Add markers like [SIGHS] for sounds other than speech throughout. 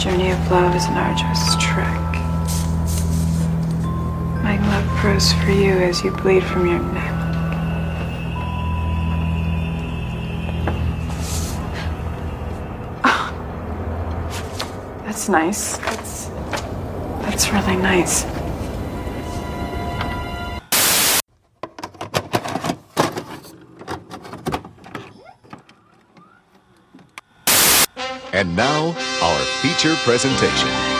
journey of love is an arduous trek. My love grows for you as you bleed from your neck. Ah. That's nice. That's that's really nice. Now, our feature presentation.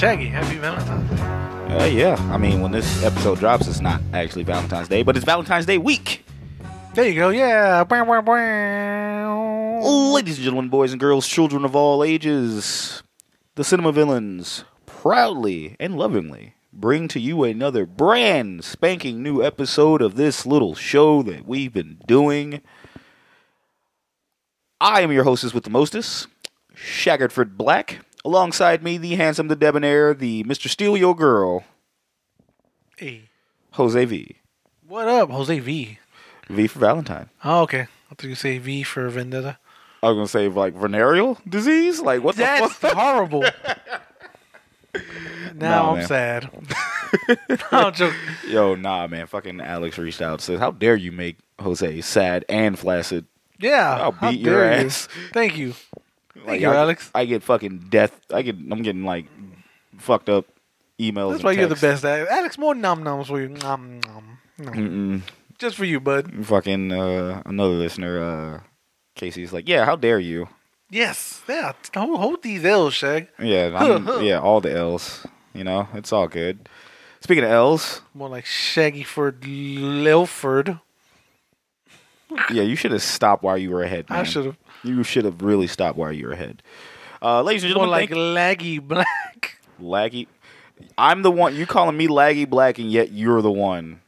Shaggy, happy Valentine's Day. Uh, yeah, I mean, when this episode drops, it's not actually Valentine's Day, but it's Valentine's Day week. There you go, yeah. Bow, bow, bow. Ladies and gentlemen, boys and girls, children of all ages, the Cinema Villains proudly and lovingly bring to you another brand spanking new episode of this little show that we've been doing. I am your hostess with the mostest, Shaggerford Black. Alongside me, the handsome, the debonair, the Mr. Steal Your Girl, Hey, Jose V. what up, Jose V? V for Valentine. Oh, okay. I thought you say V for Vendetta. I was gonna say like venereal disease. Like what the That's fuck? [LAUGHS] horrible. now Nah, I'm man. sad. [LAUGHS] [LAUGHS] I'm joking. Yo, nah, man. Fucking Alex reached out and says, "How dare you make Jose sad and flaccid?" Yeah, I'll how beat your dare you. ass. Thank you. Like, you, I, Alex. I get fucking death. I get. I'm getting like fucked up emails. That's why you're the best. Alex, Alex more nom noms for you. Nom nom. nom. Mm-mm. Just for you, bud. Fucking uh, another listener, uh, Casey's like, "Yeah, how dare you?" Yes. Yeah. Hold, hold these L's, Shag. Yeah, [LAUGHS] I'm, yeah, all the L's. You know, it's all good. Speaking of L's, More like Shaggyford Lilford. yeah, you should have stopped while you were ahead. Man. I should have. You should have really stopped while you're ahead. Uh, ladies and More gentlemen, like Laggy Black. Laggy. I'm the one. You calling me Laggy Black, and yet you're the one.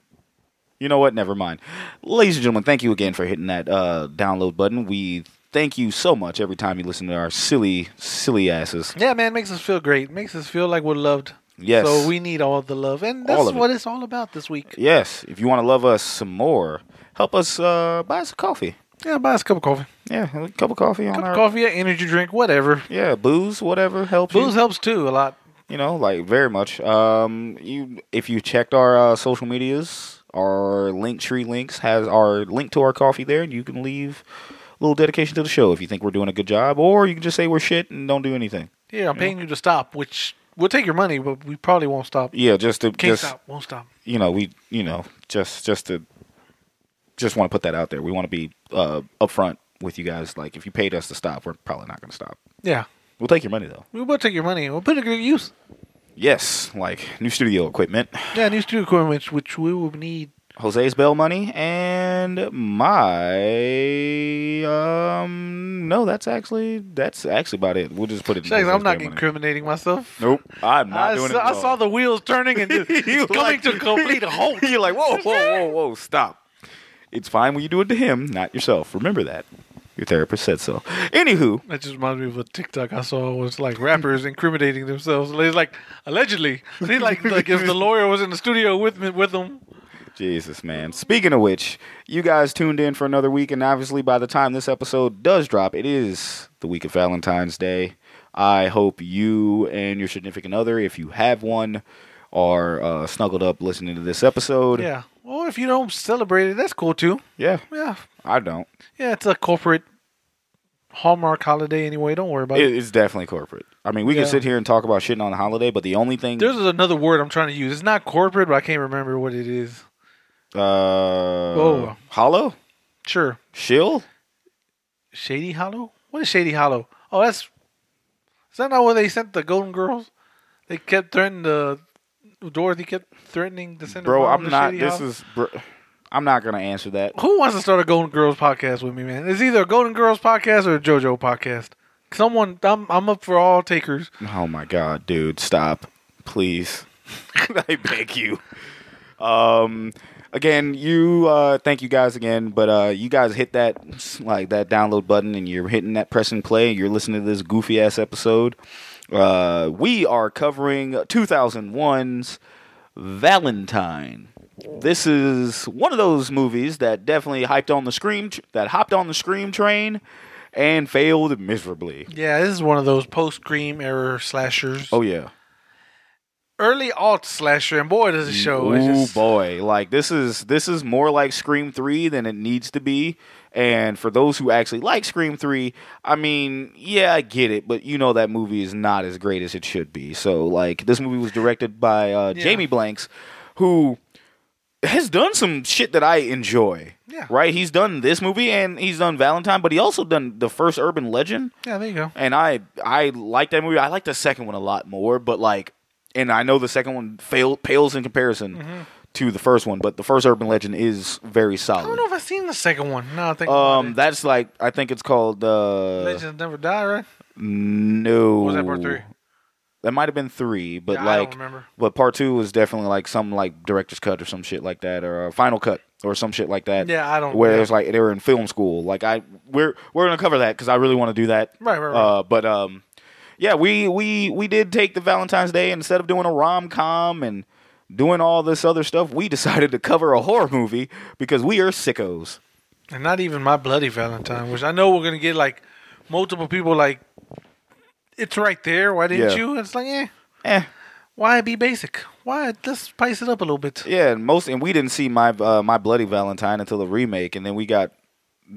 You know what? Never mind. Ladies and gentlemen, thank you again for hitting that uh, download button. We thank you so much every time you listen to our silly, silly asses. Yeah, man, makes us feel great. Makes us feel like we're loved. Yes. So we need all the love, and that's of it. what it's all about this week. Yes. If you want to love us some more, help us uh, buy us a coffee. Yeah, buy us a cup of coffee, Yeah, a cup of coffee on cup our of coffee, energy drink, whatever. yeah booze, whatever helps. Booze you. helps too a lot. you know, like very much. Um, you if you checked our uh, social medias, our link tree links has our link to our coffee there, and you can leave a little dedication to the show if you think we're doing a good job, or you can just say we're shit and don't do anything. Yeah, I'm paying you to stop, which we'll take your money, but we probably won't stop. Yeah, just to Can't just stop, won't stop. you know we you know just just to just want to put that out there. We want to be uh, upfront with you guys. Like if you paid us to stop, we're probably not going to stop. Yeah, We'll take your money though. we will take your money. We'll put it to good use. Yes, like new studio equipment. Yeah, new studio equipment, which we will need. Jose's bail money and my um no that's actually that's actually about it we'll just put it Shags, I'm not bail money. incriminating myself. nope i'm not I, doing saw, it I all. saw the wheels turning and [LAUGHS] just coming like- to complete a halt. [LAUGHS] you're like whoa whoa whoa whoa stop it's fine when you do it to him not yourself remember that your therapist said so anywho That just reminds me of a TikTok I saw. Was like rappers incriminating themselves. It's like allegedly. See, like [LAUGHS] like if the lawyer was in the studio with me with them. Jesus, man. Speaking of which, you guys tuned in for another week, and obviously, by the time this episode does drop, it is the week of Valentine's Day. I hope you and your significant other, if you have one, are uh, snuggled up listening to this episode. Yeah. Or if you don't celebrate it, that's cool too. Yeah, Yeah. I don't. Yeah, it's a corporate Hallmark holiday anyway. Don't worry about It, it. it's definitely corporate. I mean, we can sit here and talk about shitting on the holiday, but the only thing. There's another word I'm trying to use. It's not corporate, but I can't remember what it is. Uh, Whoa. Hollow? Sure. Shill? Shady Hollow? What is Shady Hollow? Oh, that's. Is that not where they sent the Golden Girls? They kept threatening the. Dorothy kept threatening to send Bro, I'm not. This Hollow. is. Br- I'm not going to answer that. Who wants to start a Golden Girls podcast with me, man? It's either a Golden Girls podcast or a JoJo podcast. Someone, I'm I'm up for all takers. Oh my god, dude, stop. Please. [LAUGHS] I beg you. Um again, you uh thank you guys again, but uh you guys hit that like that download button and you're hitting that press and play, you're listening to this goofy ass episode. Uh we are covering 2001's Valentine. This is one of those movies that definitely hyped on the scream that hopped on the scream train and failed miserably. Yeah, this is one of those post Scream era slashers. Oh yeah. Early alt slasher, and boy, does it show. Oh just- boy, like this is this is more like Scream Three than it needs to be. And for those who actually like Scream Three, I mean, yeah, I get it, but you know that movie is not as great as it should be. So like, this movie was directed by uh, Yeah. Jamie Blanks, who has done some shit that I enjoy. Yeah. Right. He's done this movie and he's done Valentine, but he also done the first Urban Legend Yeah, there you go. and I I like that movie. I like the second one a lot more, but like, and I know the second one fail, pales in comparison to the first one, but the first Urban Legend is very solid. I don't know if I've seen the second one. No, I think Um, that's like I think it's called uh, Legends Never Die, right? no. Or was that part three? That might have been three, but I don't like, remember. but part two was definitely like some like director's cut or some shit like that, or a final cut or some shit like that. Yeah, I don't- know. Where yeah. it's like they were in film school. Like I, we're we're gonna cover that because I really want to do that. Right, right, right. Uh, but um, yeah, we we we did take the Valentine's Day instead of doing a rom com and doing all this other stuff, we [LAUGHS] decided to cover a horror movie because we are sickos. And not even my bloody Valentine, which I know we're gonna get like multiple people like, it's right there. Why didn't Yeah. you? It's like, eh, Eh. why be basic? Why let's spice it up a little bit? Yeah, and most and we didn't see my uh, my Bloody Valentine until the remake, and then we got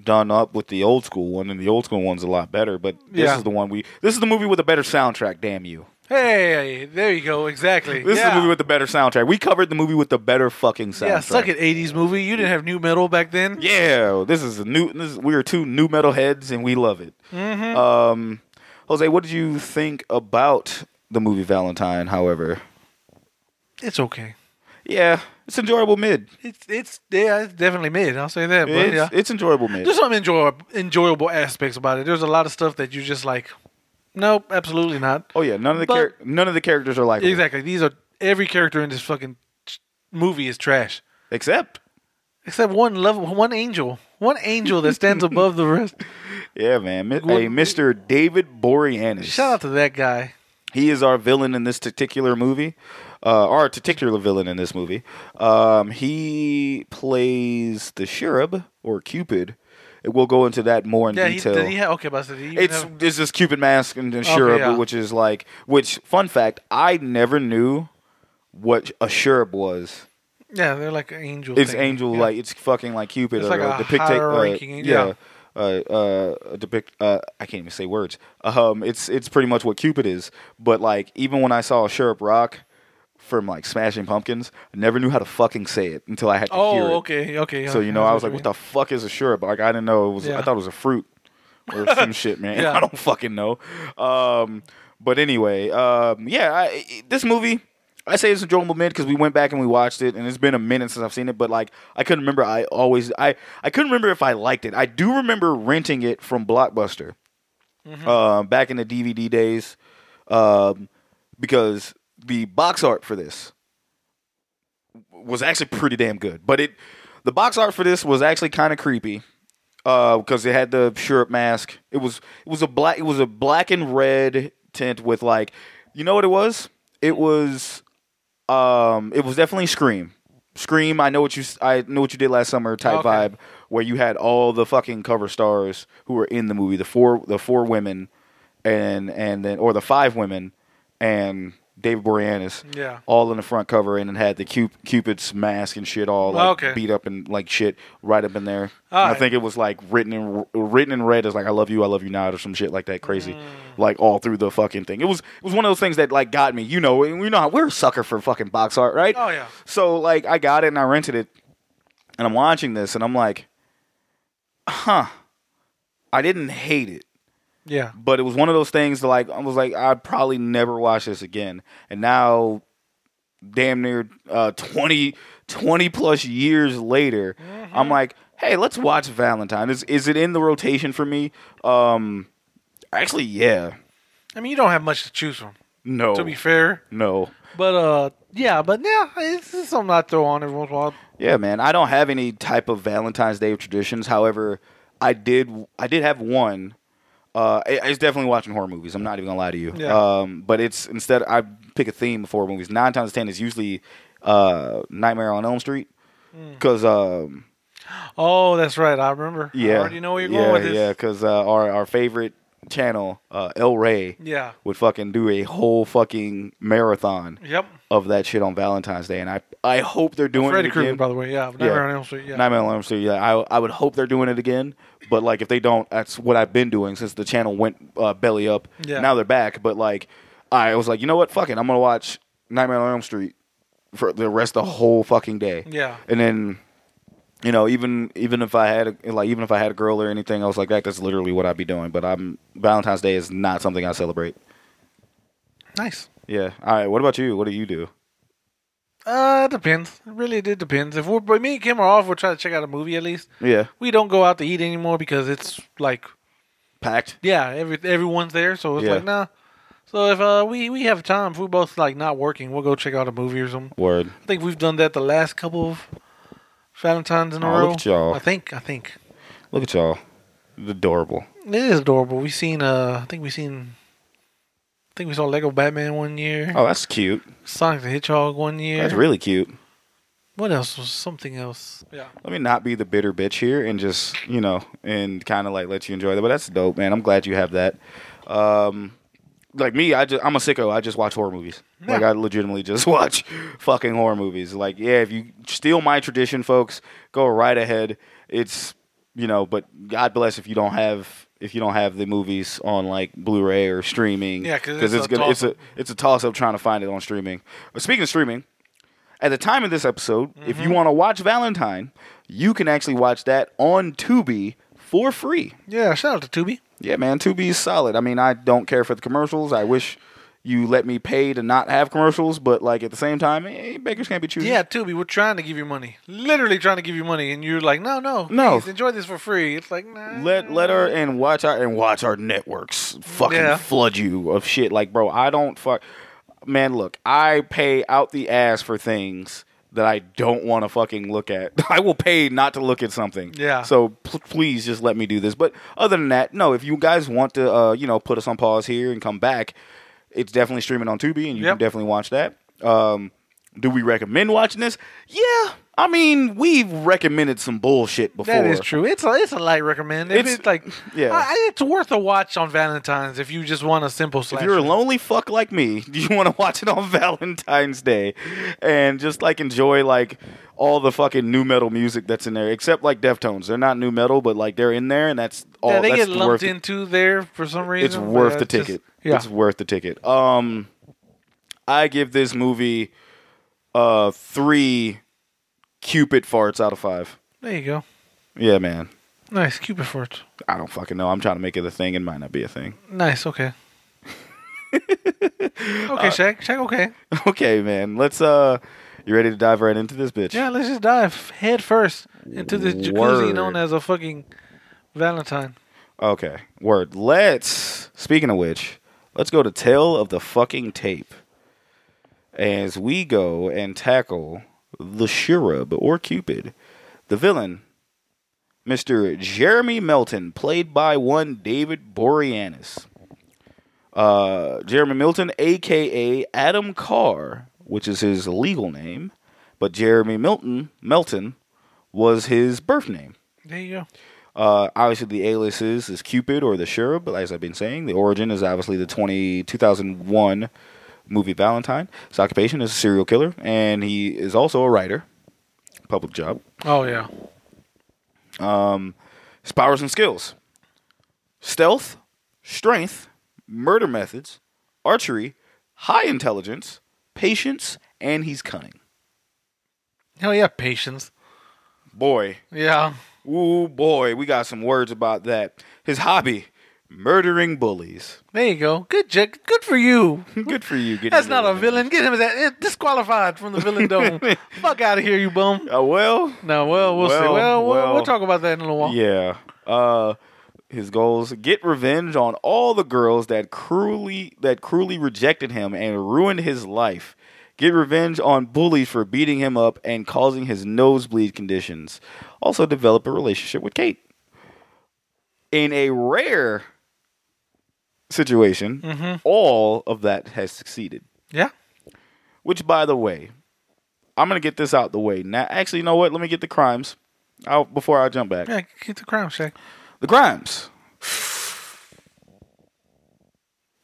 done up with the old school one, and the old school one's a lot better. But this Yeah. is the one we this is the movie with a better soundtrack. Damn you! Hey, there you go. Exactly. This yeah. is the movie with the better soundtrack. We covered the movie with the better fucking soundtrack. yeah, suck it, '80s movie. You didn't have new metal back then. Yeah, this is a new. This is, we are two new metal heads, and we love it. Mm-hmm. Um, Jose, what did you think about the movie Valentine? However, It's okay. yeah, it's enjoyable mid. It's it's yeah, it's definitely mid. I'll say that. But It's, yeah, it's enjoyable mid. there's some enjoy, enjoyable aspects about it. There's a lot of stuff that you just like. Nope, absolutely not. Oh yeah, none of the But- char- none of the characters are like Exactly. These are every character in this fucking ch- movie is trash, except except one level, one angel, one angel that stands [LAUGHS] above the rest. yeah, man. Mi- Hey, Mr. David Boreanaz. Shout out to that guy. He is our villain in this particular movie. Uh, our particular villain in this movie. Um, he plays the cherub or Cupid. We'll go into that more in Yeah, he, detail. did he have okay, but did he It's have- it's this Cupid mask and the cherub, yeah. which is like which. Fun fact: I never knew what a cherub was. yeah, they're like an angel. It's thing. angel Yeah. like it's fucking like Cupid. It's or, like uh, a depict higher uh, yeah. Uh, uh, depict. Uh, I can't even say words. Um, it's it's pretty much what Cupid is. But like, even when I saw a Sherp Rock from like Smashing Pumpkins, I never knew how to fucking say it until I had to hear it. Oh, okay, okay. So you know, I was like, "What the fuck is a sherp?" Like I didn't know it was. I thought it was a fruit or [LAUGHS] some shit, man. Yeah. [LAUGHS] I don't fucking know. Um, but anyway, um, yeah, I, this movie. I say it's enjoyable mid because we went back and we watched it, and it's been a minute since I've seen it. But like, I couldn't remember. I always, I, I couldn't remember if I liked it. I do remember renting it from Blockbuster uh, back in the DVD days, um, because the box art for this was actually pretty damn good. But it, the box art for this was actually kind of creepy because it had the shirt mask. It was it was a black it was a black and red tint with like you know what it was. It was um it was definitely Scream. Scream. I know what you I know what you did last summer type Okay. vibe where you had all the fucking cover stars who were in the movie. The four the four women and and then or the five women and David Boreanaz Yeah. all in the front cover and it had the Cup- Cupid's mask and shit all like Okay. beat up and like shit right up in there. I right. think it was like written in written in red as like I love you, I love you now or some shit like that crazy. Mm. Like all through the fucking thing. It was it was one of those things that like got me. You know, we know we're a sucker for fucking box art, right? Oh, yeah. So like I got it and I rented it and I'm watching this and I'm like, huh. I didn't hate it Yeah. but it was one of those things that like I was like I'd probably never watch this again. And now damn near uh 20 20 plus years later, I'm like, "Hey, let's watch Valentine." Is is it in the rotation for me? Um Actually, yeah. I mean, you don't have much to choose from. No. To be fair, no. but uh, yeah, but yeah, it's, it's something I throw on every once in a while. Yeah, man. I don't have any type of Valentine's Day traditions. However, I did I did have one. Uh, it- it's definitely watching horror movies. I'm not even gonna lie to you. Yeah. Um, but it's instead I pick a theme of horror movies. Nine times ten is usually uh, Nightmare on Elm Street Hmm. because um, Oh, that's right. I remember. yeah, I already know where you're yeah, going with this. Yeah, because uh, our our favorite channel, uh, El Rey, Yeah. would fucking do a whole fucking marathon Yep. of that shit on Valentine's Day, and I I hope they're doing Freddy it Krueger, again. by the way. Yeah. Nightmare on Elm Street. Yeah. Nightmare on Elm Street. Yeah, I I would hope they're doing it again. But like, if they don't, that's what I've been doing since the channel went uh, belly up. Yeah. Now they're back. But like, I was like, you know what? Fuck it. I'm gonna watch Nightmare on Elm Street for the rest of the whole fucking day. Yeah. And then, you know, even even if I had a, like even if I had a girl or anything else like that, that's literally what I'd be doing. But I'm Valentine's Day is not something I celebrate. Nice. Yeah. All right. What about you? What do you do? Uh, it depends. It really did depends. If we're but me and Kim are off, we'll try to check out a movie at least. Yeah. We don't go out to eat anymore because it's like Packed. yeah, every everyone's there, so it's Yeah. like nah. So if uh we we have time, if we're both like not working, we'll go check out a movie or something. Word. I think we've done that the last couple of Valentines in a row. look at y'all. I think I think Look at y'all. Adorable. it is adorable. We've seen uh I think we've seen think we saw Lego Batman one year. Oh, that's cute. Sonic the Hedgehog one year. That's really cute. What else was something else? Yeah. Let me not be the bitter bitch here and just, you know, and kind of like let you enjoy that. But that's dope, man. I'm glad you have that. Um, like me, I just I'm a sicko. I just watch horror movies. Like I legitimately just [LAUGHS] watch fucking horror movies. Like yeah, if you steal my tradition, folks, go right ahead. It's you know, but God bless if you don't have if you don't have the movies on like Blu-ray or streaming. Yeah, 'cause it's it's gonna it's a it's a toss up trying to find it on streaming. But speaking of streaming, at the time of this episode, if Mm-hmm. you want to watch Valentine, you can actually watch that on Tubi for free. Yeah, shout out to Tubi. Yeah, man, Tubi is solid. I mean, I don't care for the commercials. I wish you let me pay to not have commercials, but like at the same time, eh, beggars can't be choosers. Yeah, Tubi, we're trying to give you money. Literally trying to give you money, and you're like, no, no, No. please, enjoy this for free. It's like, nah. Let let her and watch our and watch our networks fucking Yeah. flood you of shit. Like, bro, I don't fuck. Man, look, I pay out the ass for things that I don't want to fucking look at. [LAUGHS] I will pay not to look at something. Yeah. So pl- please just let me do this. But other than that, no. If you guys want to, uh, you know, put us on pause here and come back, it's definitely streaming on Tubi, and you Yep. can definitely watch that. Um, do we recommend watching this? Yeah. I mean, we've recommended some bullshit before. That is true. It's a it's a light recommend. It's- it's, like yeah. I, it's worth a watch on Valentine's if you just want a simple If you're a lonely fuck like me, [LAUGHS] do you want to watch it on [LAUGHS] Valentine's Day and just like enjoy like all the fucking new metal music that's in there, except like Deftones. They're not new metal, but like they're in there, and that's all. yeah, they that's get lumped it. into there for some reason. It's worth the just- ticket. yeah, It's worth the ticket. Um, I give this movie uh three Cupid farts out of five. there you go. Yeah, man. Nice, Cupid farts. I don't fucking know. I'm trying to make it a thing. It might not be a thing. Nice, okay. [LAUGHS] Uh, okay, Shaq. Shaq, okay. [LAUGHS] Okay, man. Let's uh, you ready to dive right into this bitch? Yeah, let's just dive head first into this jacuzzi Word. known as a fucking Valentine. Okay, word. Let's. Speaking of which, let's go to Tale of the fucking tape. As we go and tackle the Cherub or Cupid, the villain, Mr. Jeremy Melton, played by one David Boreanaz. Uh, Jeremy Milton, aka Adam Carr, which is his legal name, but Jeremy Milton Melton was his birth name. There you go. Uh, obviously, the alias is, is Cupid or the Sheriff, but as I've been saying, the origin is obviously the 20, 2001 movie Valentine. His occupation is a serial killer, and he is also a writer. Public job. Oh yeah. Um, his powers and skills stealth, strength, murder methods, archery, high intelligence, patience, and he's cunning. Hell yeah, patience. Boy, Yeah. ooh boy, we got some words about that. His hobby, murdering bullies. There you go. Good, Jack. Good for you. [LAUGHS] Good for you. That's not a villain. Get him as that eh, disqualified from the villain dome. [LAUGHS] Fuck out of here, you bum. Uh, well, No, well, we'll see. Well, Well, we'll, well. we'll talk about that in a little while. yeah. Uh, His goals: get revenge on all the girls that cruelly that cruelly rejected him and ruined his life. Get revenge on bullies for beating him up and causing his nosebleed conditions. Also, develop a relationship with Kate. In a rare situation, mm-hmm. all of that has succeeded. Yeah. Which, by the way, I'm gonna get this out the way now. Actually, you know what? Let me get the crimes out before I jump back. Yeah, get the crimes, Shaq. The crimes: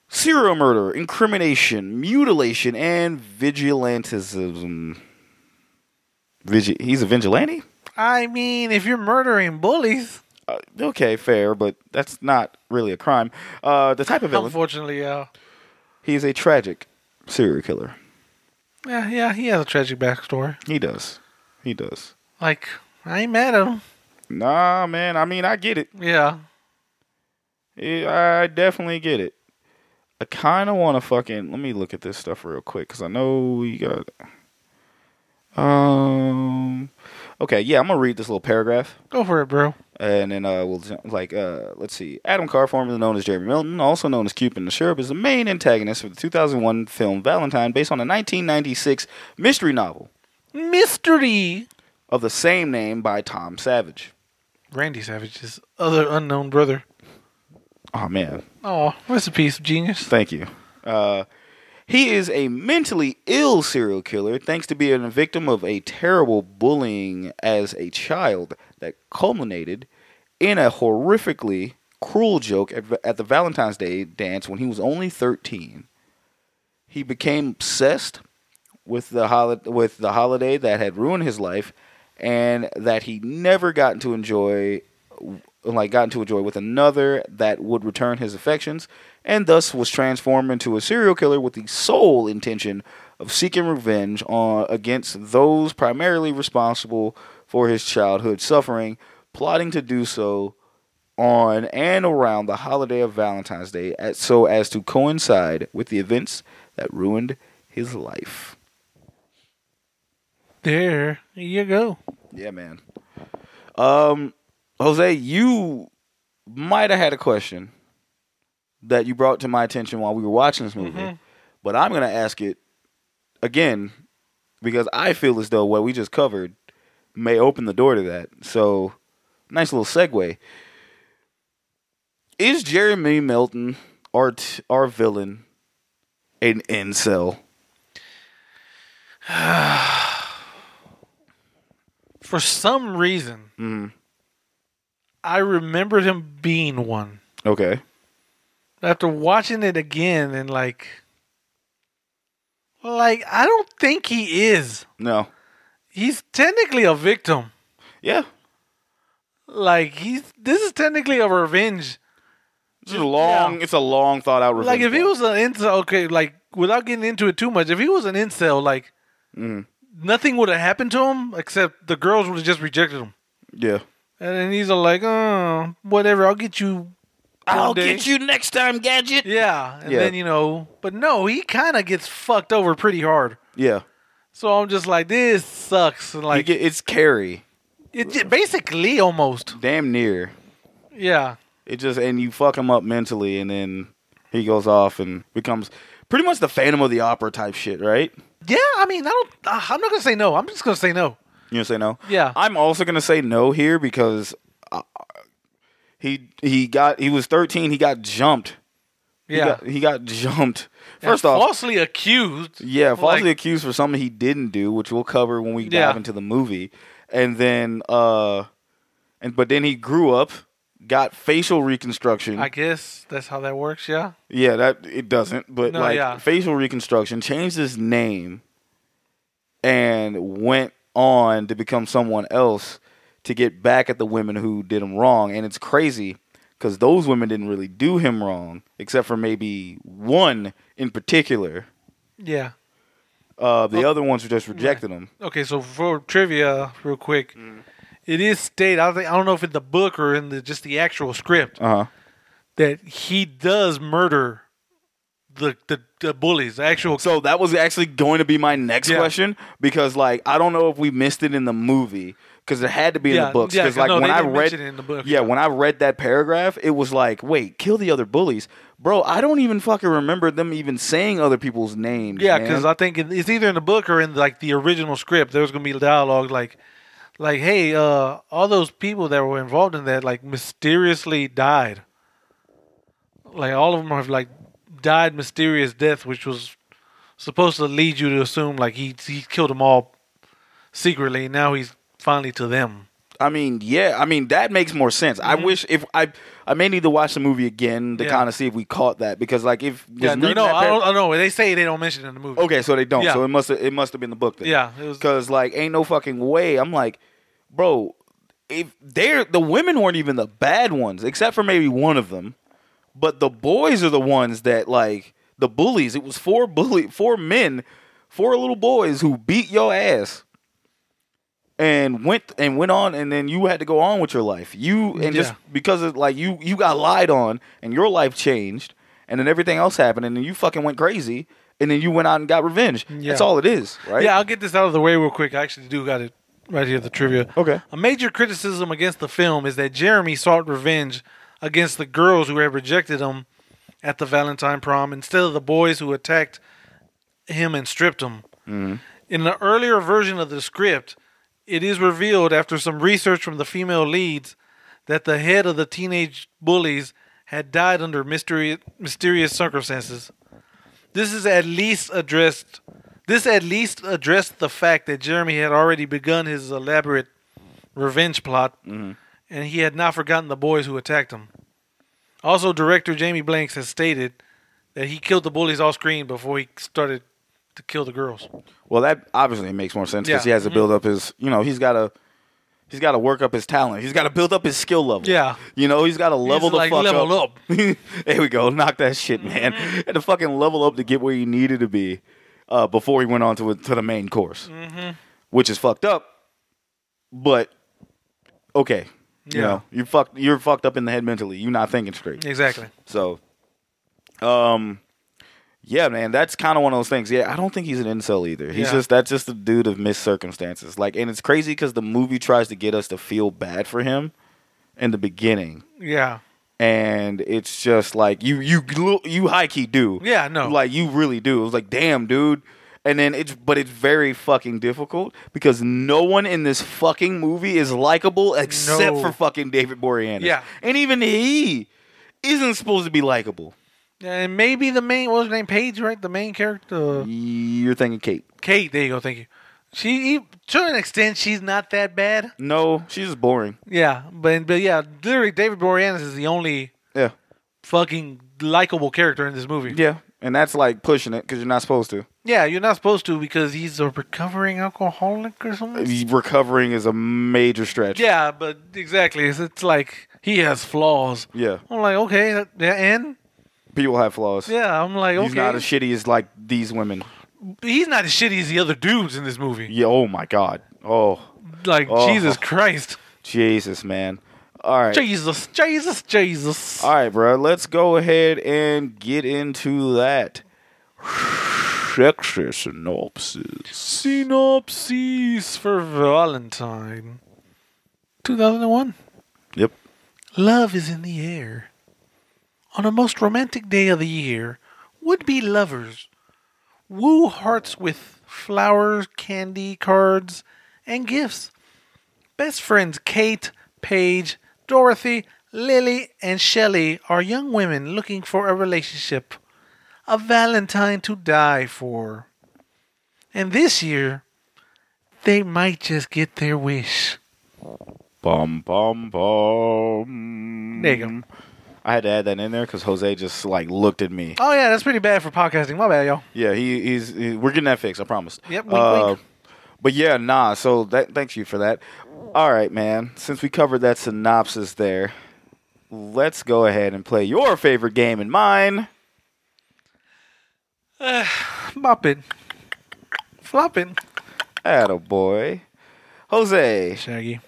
serial murder, incrimination, mutilation, and vigilantism. Vigi- he's a vigilante. I mean, if you're murdering bullies, Uh, okay, fair, but that's not really a crime. Uh, the type of villain. unfortunately, yeah. He's a tragic serial killer. Yeah, yeah, he has a tragic backstory. He does. He does. Like, I ain't mad at him. Nah, man. I mean, I get it. Yeah. Yeah, I definitely get it. I kind of want to fucking let me look at this stuff real quick because I know we got. Um. Okay, yeah, I'm gonna read this little paragraph, Go for it, bro. and then uh, we'll jump- like uh, let's see. Adam Carr, formerly known as Jeremy Milton, also known as Cupid the Sheriff, is the main antagonist for the 2001 film Valentine, based on a 1996 mystery novel Mystery. of the same name by Tom Savage. Randy Savage's other unknown brother. Oh man, Oh, rest in peace, genius. Thank you. Uh, he is a mentally ill serial killer thanks to being a victim of a terrible bullying as a child that culminated in a horrifically cruel joke at, the Valentine's Day dance when he was only 13. He became obsessed with the hol- with the holiday that had ruined his life and that he never gotten to enjoy like gotten to enjoy with another that would return his affections and thus was transformed into a serial killer with the sole intention of seeking revenge on against those primarily responsible for his childhood suffering plotting to do so on and around the holiday of Valentine's Day as, so as to coincide with the events that ruined his life. There you go. Yeah, man. Um, Jose, you might have had a question that you brought to my attention while we were watching this movie, but I'm going to ask it again because I feel as though what we just covered may open the door to that. So, nice little segue. Is Jeremy Milton our t- our villain an incel? [SIGHS] For some reason, Mhm. I remembered him being one. Okay. After watching it again and like like I don't think he is. No. He's technically a victim. Yeah. Like he's this is technically a revenge. It's a long. Yeah. It's a long thought out. Like if he was an incel, okay, like without getting into it too much, if he was an incel, like Mhm. nothing would have happened to him except the girls would have just rejected him. yeah. And then he's all like, "Oh, whatever, I'll get you." one day." Get you next time, gadget. Yeah, and Yeah. then you know, but no, he kind of gets fucked over pretty hard. Yeah. So I'm just like, this sucks. And Like like, get, it's Carrie, it, j- basically almost. damn near. Yeah, It just and you fuck him up mentally, and then he goes off and becomes pretty much the Phantom of the Opera type shit, right? yeah. I mean, I don't. Uh, I'm not gonna say no. I'm just gonna say no. You gonna say no? Yeah. I'm also gonna say no here because uh, he he got he was 13. He got jumped. He Yeah. got, he got [LAUGHS] jumped. And First off, falsely accused. Yeah, falsely Like- accused for something he didn't do, which we'll cover when we dive Yeah. into the movie. And then uh and but then he grew up, got facial reconstruction. I guess that's how that works. Yeah. yeah, that it doesn't, but No, like yeah. facial reconstruction, changed his name and went on to become someone else to get back at the women who did him wrong. And it's crazy because those women didn't really do him wrong, except for maybe one in particular. Yeah. Uh, the Oh. other ones who just rejected him. Okay, so for trivia, real quick, Mm. it is stated. I think I don't know if in the book or in the just the actual script Uh huh. that he does murder the the, the bullies. The actual. So that was actually going to be my next Yeah. question because, like, I don't know if we missed it in the movie, because it had to be in the books. yeah, like no, when I read, it in the book, yeah, yeah. when I read that paragraph, it was like, wait, kill the other bullies, bro. I don't even fucking remember them even saying other people's names. Yeah, because I think it's either in the book or in like the original script. There was gonna be dialogue like, like, hey, uh, all those people that were involved in that like mysteriously died. Like all of them have like died mysterious death, which was supposed to lead you to assume like he he killed them all secretly. Now he's finally to them. I mean, yeah, I mean that makes more sense. I wish if I I may need to watch the movie again to Mm-hmm. Yeah. kind of see if we caught that because like if Yeah, no, no, I don't, I know. They say they don't mention it in the movie. Okay, so they don't. Yeah. So it must have it must have been the book then. Yeah, because like ain't no fucking way. I'm like, bro, if they're the women weren't even the bad ones, except for maybe one of them, but the boys are the ones that like the bullies. It was four bully, four men, four little boys who beat your ass. And went and went on, and then you had to go on with your life. You and just because of like you you got lied on, and your life changed, and then everything else happened, and then you fucking went crazy, and then you went out and got revenge. Yeah. That's all it is, right? Yeah, I'll get this out of the way real quick. I actually do got it right here, the trivia. Okay. A major criticism against the film is that Jeremy sought revenge against the girls who had rejected him at the Valentine prom instead of the boys who attacked him and stripped him. Mm-hmm. In the earlier version of the script, it is revealed after some research from the female leads that the head of the teenage bullies had died under mystery, mysterious circumstances. This is at least addressed. This at least addressed the fact that Jeremy had already begun his elaborate revenge plot, mm-hmm. And he had not forgotten the boys who attacked him. Also, director Jamie Blanks has stated that he killed the bullies off screen before he started to kill the girls. Well, that obviously makes more sense because Yeah. he has to mm-hmm. build up his. You know, he's got to. He's got to work up his talent. He's got to build up his skill level. Yeah. You know, he's got to level He's the like, fuck level up. up. [LAUGHS] there we go. Knock that shit, man. Mm-hmm. Had to fucking level up to get where he needed to be uh, before he went on to to the main course, mm-hmm. which is fucked up. But okay, you Yeah. know, you fucked. You're fucked up in the head mentally. You're not thinking straight. Exactly. So, um, yeah, man, that's kind of one of those things. Yeah, I don't think he's an incel either. He's Yeah. just that's just a dude of missed circumstances. Like, and it's crazy because the movie tries to get us to feel bad for him in the beginning, Yeah. and it's just like you you you high key do. Yeah, no. like you really do. It was like, damn, dude. And then it's, but it's very fucking difficult because no one in this fucking movie is likable except No. for fucking David Boreanaz. Yeah. and even he isn't supposed to be likable. And maybe the main, what was her name? Paige, right? The main character? You're thinking Kate. Kate, there you go. Thank you. She, to an extent, she's not that bad. No, she's just boring. Yeah, but but yeah, literally, David Boreanaz is the only Yeah. fucking likable character in this movie. Yeah. And that's like pushing it because you're not supposed to. Yeah, you're not supposed to because he's a recovering alcoholic or something. Uh, recovering is a major stretch. Yeah, but exactly, it's, it's like he has flaws. Yeah. I'm like, okay, that- yeah, and People have flaws. yeah, I'm like, okay, He's not as shitty as like these women. he's not as shitty as the other dudes in this movie. Yeah. Oh my God. Oh, Like Oh. Jesus Christ, Jesus, man. All right. Jesus, Jesus, Jesus. All right, bro. Let's go ahead and get into that sexy synopsis. Synopsis for Valentine, 2001. Yep. Love is in the air. On a most romantic day of the year, would be lovers woo hearts with flowers, candy, cards, and gifts. Best friends Kate, Paige, Dorothy, Lily, and Shelley are young women looking for a relationship, a Valentine to die for. And this year, they might just get their wish. Bum bum bum. There you go. I had to add that in there because Jose just like looked at me. Oh yeah, that's pretty bad for podcasting. My bad, y'all. Yeah, he, he's he, we're getting that fixed. I promise. Yep, wink, uh, wink. But yeah, nah. So that thanks you for that. All right, man. Since we covered that synopsis there, let's go ahead and play your favorite game and mine. [SIGHS] Bop it. Flop it. Attaboy. Jose. Shaggy.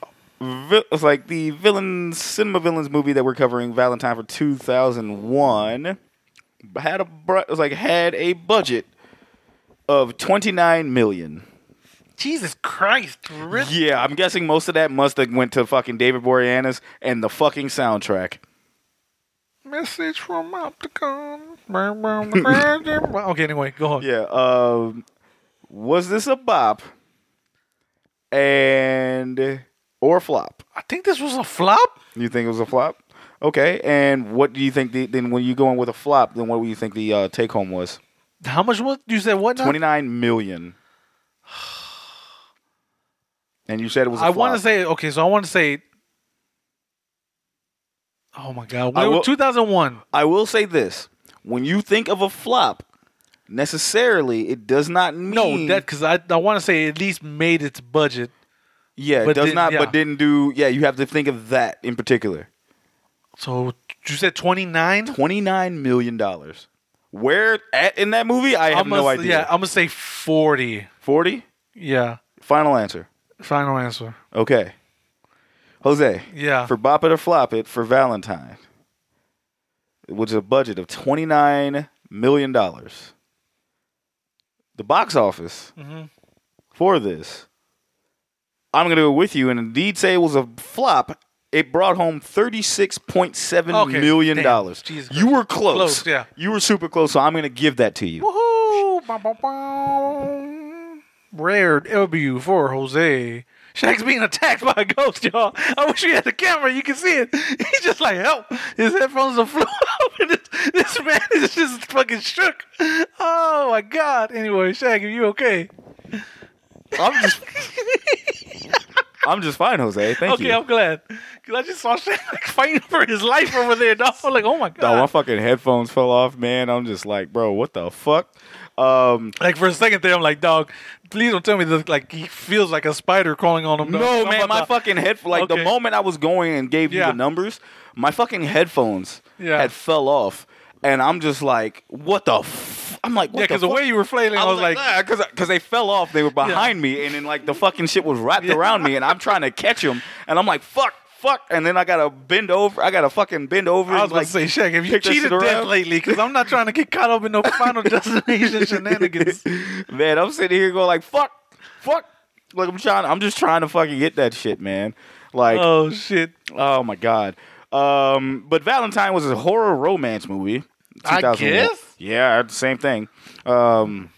Vi- It's like the villains, cinema villains movie that we're covering, Valentine for 2001, had a br- it was like had a budget of 29 million. Jesus Christ, really? Yeah, I'm guessing most of that must have went to fucking David Boreanaz and the fucking soundtrack. Message from Opticon. [LAUGHS] okay, anyway, go on. Yeah. Um, was this a bop and or flop? I think this was a flop. You think it was a flop? Okay. And what do you think? The, then when you go in with a flop, then what do you think the uh, take home was? How much was you said? What? Twenty nine million. [SIGHS] And you said it was. I I want to say okay, so I want to say. Oh my god! I will- 2001. I will say this: when you think of a flop, necessarily it does not mean No, that because I I want to say at least made its budget. Yeah, it but does didn't- not. yeah. But didn't do. Yeah, you have to think of that in particular. So you said 29. Twenty nine million dollars. Where at in that movie? I have I'm no idea. Yeah, I'm gonna say 40. Forty. Yeah, Final answer. final answer. Okay. Jose. Yeah. For Bop It or Flop It for Valentine, which is a budget of twenty nine million dollars. The box office Mm-hmm. for this, I'm going to go with you and indeed say it was a flop. It brought home thirty six point seven Okay, million damn. dollars. Jesus You were close. Close, yeah. You were super close, so I'm going to give that to you. Woohoo! Rare W for Jose. Shaq's being attacked by a ghost, y'all. I wish we had the camera. You can see it. [LAUGHS] He's just like, help. His headphones are [LAUGHS] flew [LAUGHS] this, this man is just fucking shook. Oh, my God. Anyway, Shaq, are you okay? I'm just, I'm just fine, Jose. Thank okay, you. Okay, I'm glad. Because I just saw Shaq like, fighting for his life over there, dog. I'm like, oh, my god. Dog, my fucking headphones fell off, man. I'm just like, bro, what the fuck? Um, Like, for a second there, I'm like, dog, please don't tell me that, like, he feels like a spider crawling on him. dog. no, I'm man, my to- fucking head. Like the moment I was going and gave you the numbers, my fucking headphones Yeah. had fell off, and I'm just like, what the? F-? I'm like, what Yeah, because the fuck? way you were flailing, I was like, because because they fell off. They were behind me, and then like the fucking shit was wrapped Yeah. around me, and I'm trying to catch them, and I'm like, fuck, fuck, and then I gotta bend over. I gotta fucking bend over. I was and, like, to say, Shaq, have you cheated death lately? Because I'm not trying to get caught up in no final [LAUGHS] destination shenanigans. [LAUGHS] man, I'm sitting here going like, fuck, fuck. Like I'm trying. I'm just trying to fucking get that shit, man. Like, Oh shit! Oh my god. Um, but Valentine was a horror romance movie. I guess? Yeah, same thing. Um,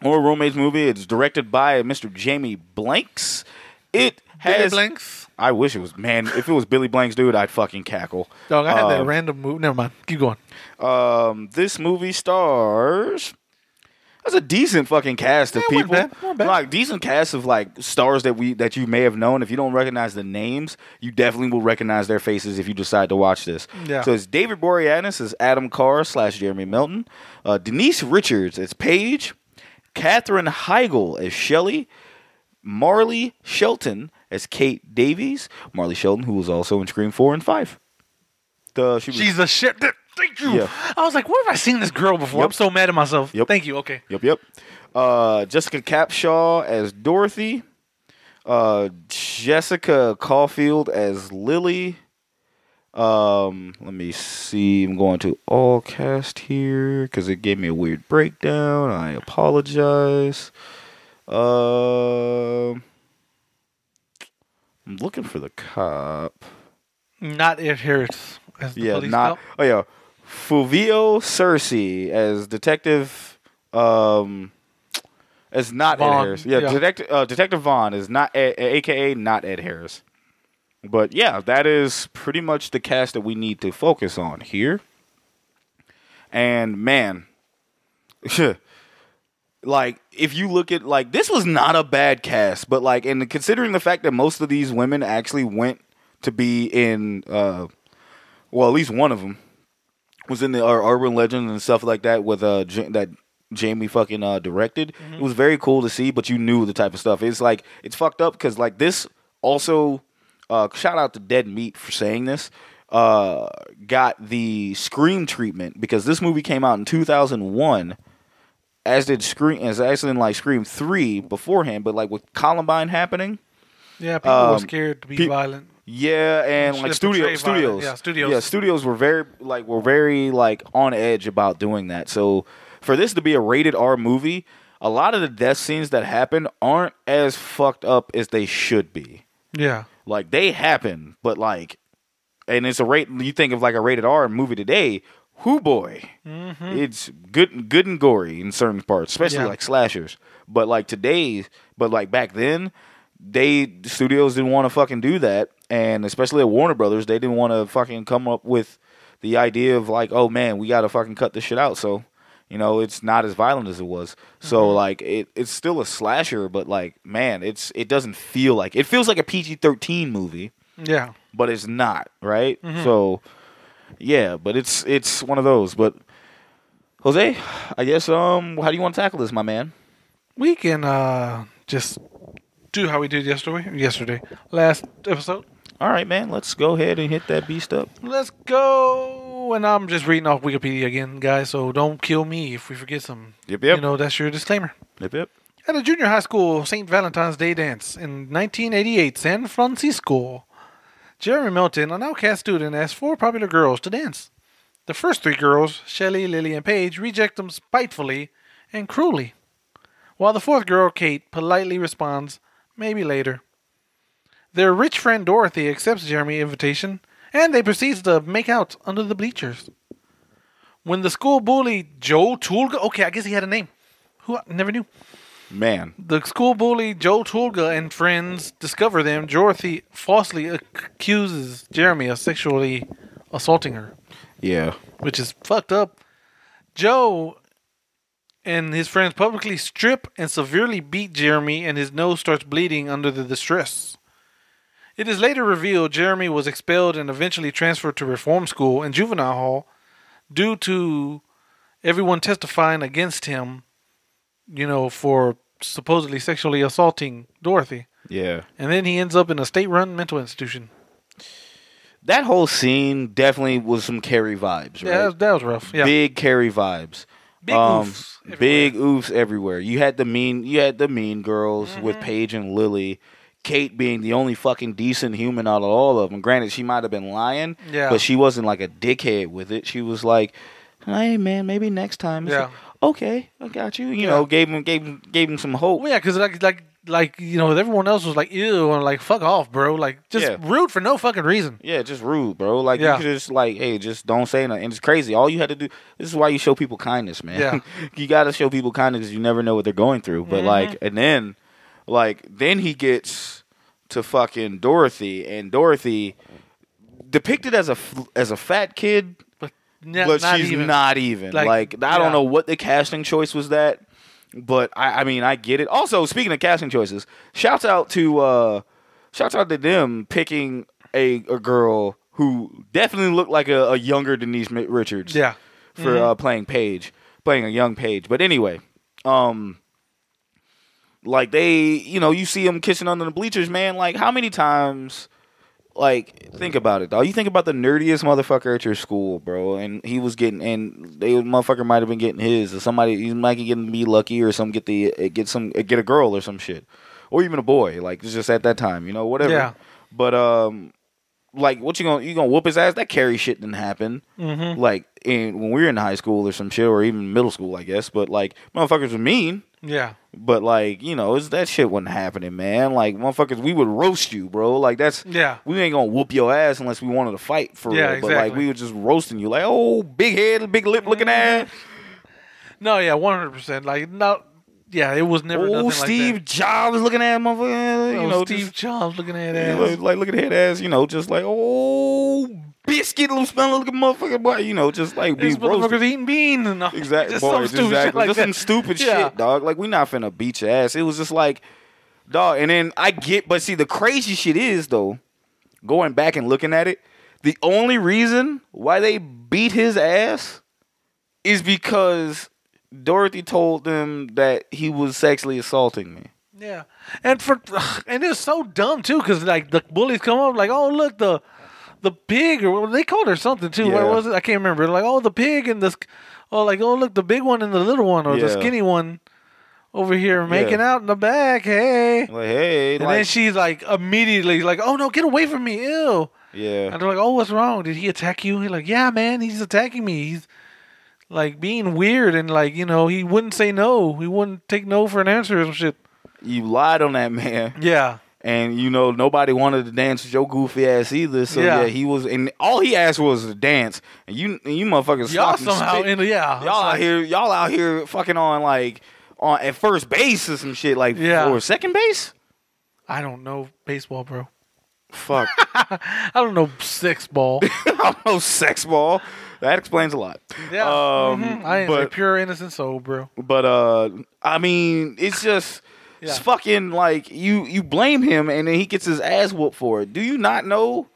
horror romance movie. It's directed by Mr. Jamie Blanks. It has. Blanks. I wish it was man. If it was Billy Blanks, dude, I'd fucking cackle. Dog, I had that Um, random move. Never mind. Keep going. Um, this movie stars. That's a decent fucking cast of Yeah, it wasn't people. bad, wasn't bad. Like decent cast of like stars that we that you may have known. If you don't recognize the names, you definitely will recognize their faces if you decide to watch this. Yeah. So it's David Boreanaz as Adam Carr slash Jeremy Melton, uh, Denise Richards as Paige, Katherine Heigl as Shelley, Marley Shelton as Kate Davies. Marley Shelton, who was also in Scream Four and Five. The she was She's a shit. Thank you. Yeah. I was like, where have I seen this girl before? Yep. I'm so mad at myself. Yep. Thank you. Okay. Yep, yep. Uh, Jessica Capshaw as Dorothy. Uh, Jessica Cauffiel as Lily. Um, let me see. I'm going to all cast here because it gave me a weird breakdown. I apologize. Um, I'm looking for the cop. Not Ed Harris as the yeah, police not. Oh yeah, Fulvio Cecere as Detective. Um, as not Ed Harris. Yeah, yeah. Detective uh, Detective Vaughn is not, a- AKA not Ed Harris. But yeah, that is pretty much the cast that we need to focus on here. And man, [LAUGHS] like if you look at like this was not a bad cast, but like and considering the fact that most of these women actually went to be in uh well at least one of them was in the uh, urban legends and stuff like that with uh J- that Jamie fucking uh directed. It was very cool to see, but you knew the type of stuff. It's like it's fucked up because like this also uh shout out to Dead Meat for saying this. Uh, got the Scream treatment because this movie came out in 2001 as did Scream, as actually in like Scream three beforehand, but like with Columbine happening, Yeah, people were Um, scared to be pe- violent. yeah, and Should like studio studios, Yeah, studios. yeah, studios were very like were very like on edge about doing that. So for this to be a rated R movie, a lot of the death scenes that happen aren't as fucked up as they should be. Yeah. Like they happen, but like, and it's a rate. You think of like a rated R movie today. Whoo boy, mm-hmm. it's good, good and gory in certain parts, especially Yeah. like slashers. But like today, but like back then, they the studios didn't want to fucking do that, and especially at Warner Brothers, they didn't want to fucking come up with the idea of like, oh man, we got to fucking cut this shit out. So, you know, it's not as violent as it was. So mm-hmm. like, it it's still a slasher, but like, man, it's it doesn't feel like it feels like a PG thirteen movie Yeah. but it's not right. Mm-hmm. So yeah, but it's it's one of those. But Jose, I guess um, how do you want to tackle this, my man? We can uh just do how we did yesterday. Yesterday, last episode. All right, man, let's go ahead and hit that beast up. Let's go. And I'm just reading off Wikipedia again, guys. So don't kill me if we forget some. Yep, yep. You know that's your disclaimer. Yep, yep. At a junior high school St. Valentine's Day dance in 1988, San Francisco, Jeremy Melton, an outcast student, asks four popular girls to dance. The first three girls, Shelley, Lily, and Paige, reject him spitefully and cruelly, while the fourth girl, Kate, politely responds, maybe later. Their rich friend Dorothy accepts Jeremy's invitation, and they proceed to make out under the bleachers. When the school bully Joe Tulga, okay, I guess he had a name. Who I never knew. Man, The school bully Joe Tulga and friends discover them. Dorothy falsely accuses Jeremy of sexually assaulting her, yeah, which is fucked up. Joe and his friends publicly strip and severely beat Jeremy, and his nose starts bleeding under the distress. It is later revealed Jeremy was expelled and eventually transferred to reform school and juvenile hall due to everyone testifying against him, you know, for supposedly sexually assaulting Dorothy. yeah. And then he ends up in a state run mental institution. That whole scene definitely was some Carrie vibes, right? Yeah, that was, that was rough. Yeah. Big Carrie vibes. Big oofs everywhere. Big oofs everywhere. You had the mean you had the mean girls Mm-hmm. with Paige and Lily. Kate being the only fucking decent human out of all of them. Granted, she might have been lying, Yeah. but she wasn't like a dickhead with it. She was like, "Hey, man, maybe next time." It's Yeah. like, okay, I got you. You Yeah. know, gave him gave him gave him some hope. Well, yeah, because like like like you know everyone else was like ew and like fuck off, bro. Like just Yeah. rude for no fucking reason. Yeah, just rude, bro. Like Yeah. you could just like, hey, just don't say nothing. And it's crazy. All you had to do. This is why you show people kindness, man. Yeah. [LAUGHS] you got to show people kindness because you never know what they're going through. But Mm-hmm. like, and then, like, then he gets to fucking Dorothy, and Dorothy depicted as a as a fat kid, But, but not she's even. not even. Like, Like, I don't know what the casting choice was that, but I, I mean I get it. Also, speaking of casting choices, shouts out to uh shouts out to them picking a, a girl who definitely looked like a, a younger Denise Richards. Yeah. For uh, playing Paige, playing a young Paige. But anyway, um like they, you know, you see them kissing under the bleachers, man. Like how many times like think about it, dog. You think about the nerdiest motherfucker at your school, bro, and he was getting, and they motherfucker might have been getting his, or somebody he might be getting be lucky, or some get the uh, get some uh, get a girl or some shit, or even a boy. Like it's just at that time, you know, whatever. Yeah. But um, like what you gonna you gonna whoop his ass? That carry shit didn't happen. Mm-hmm. Like in when we were in high school or some shit, or even middle school, I guess. But like motherfuckers were mean. Yeah. But like, you know, it's, that shit wasn't happening, man. Like motherfuckers, we would roast you, bro. Like that's Yeah. we ain't gonna whoop your ass unless we wanted to fight for Yeah, real. But like we were just roasting you, like, oh, big head, big lip looking mm-hmm. ass. No, yeah, one hundred percent. Like no, yeah, it was never. Oh, Steve Like Jobs looking at motherfucker. You Oh, know, Steve just, Jobs looking at you ass. know, like look at ass. You know, just like oh, biscuit little smelling looking motherfucker. Boy, you know, just like be These motherfuckers eating beans and all- Exactly, just boy, some stupid exactly. shit like just that. some stupid Yeah. shit, dog. Like we not finna beat your ass. It was just like, dog. And then I get, but see, the crazy shit is though, going back and looking at it, the only reason why they beat his ass is because Dorothy told them that he was sexually assaulting me. Yeah, and for [SIGHS] and it's so dumb too because like the bullies come up like, oh look the the pig or they called her something too. What was it? I can't remember. Like oh the pig and this, oh like oh look the big one and the little one or the skinny one over here making out in the back. Hey, Like, hey, and like, then she's like immediately like, oh no, get away from me, ew. yeah, And they're like, oh what's wrong? Did he attack you? He's like, yeah man, he's attacking me. He's like being weird and like you know he wouldn't say no. He wouldn't take no for an answer or some shit. You lied on that man. Yeah, And you know nobody wanted to dance with your goofy ass either. So yeah, Yeah. he was, and all he asked was to dance. And you, and you motherfuckers, y'all somehow spit. in yeah. y'all out here, y'all out here fucking on like on at first base or some shit like Yeah. or second base. I don't know baseball, bro. Fuck, [LAUGHS] I don't know six ball. [LAUGHS] I don't know sex ball. That explains a lot. Yeah, Um, mhm. I am but- a pure innocent soul, bro. But uh, I mean, it's just. It's fucking like you you blame him and then he gets his ass whooped for it. Do you not know?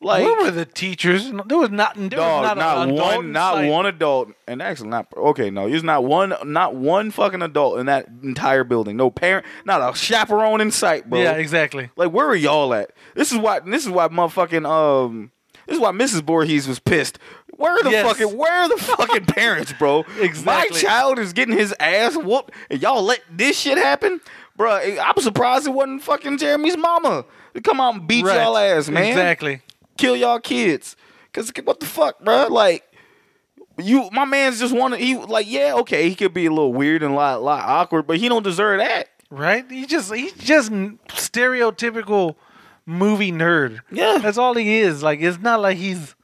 Like Where were the teachers? There was not. There Dog, was not, not, one, not one adult, and actually not okay. No, there's not one, not one fucking adult in that entire building. No parent, not a chaperone in sight, bro. Yeah, exactly. Like where are y'all at? This is why. This is why motherfucking um. This is why Mrs. Voorhees was pissed. Where are the Yes. fucking Where are the [LAUGHS] fucking parents, bro? Exactly. My child is getting his ass whooped, and y'all let this shit happen, bro. I'm surprised it wasn't fucking Jeremy's mama to come out and beat Right. y'all ass, man Exactly. kill y'all kids. Cause what the fuck, bro? Like you, my man's just wanted. He like, yeah, okay, he could be a little weird and a lot, lot awkward, but he don't deserve that. Right? He just he's just stereotypical movie nerd. Yeah. That's all he is. Like it's not like he's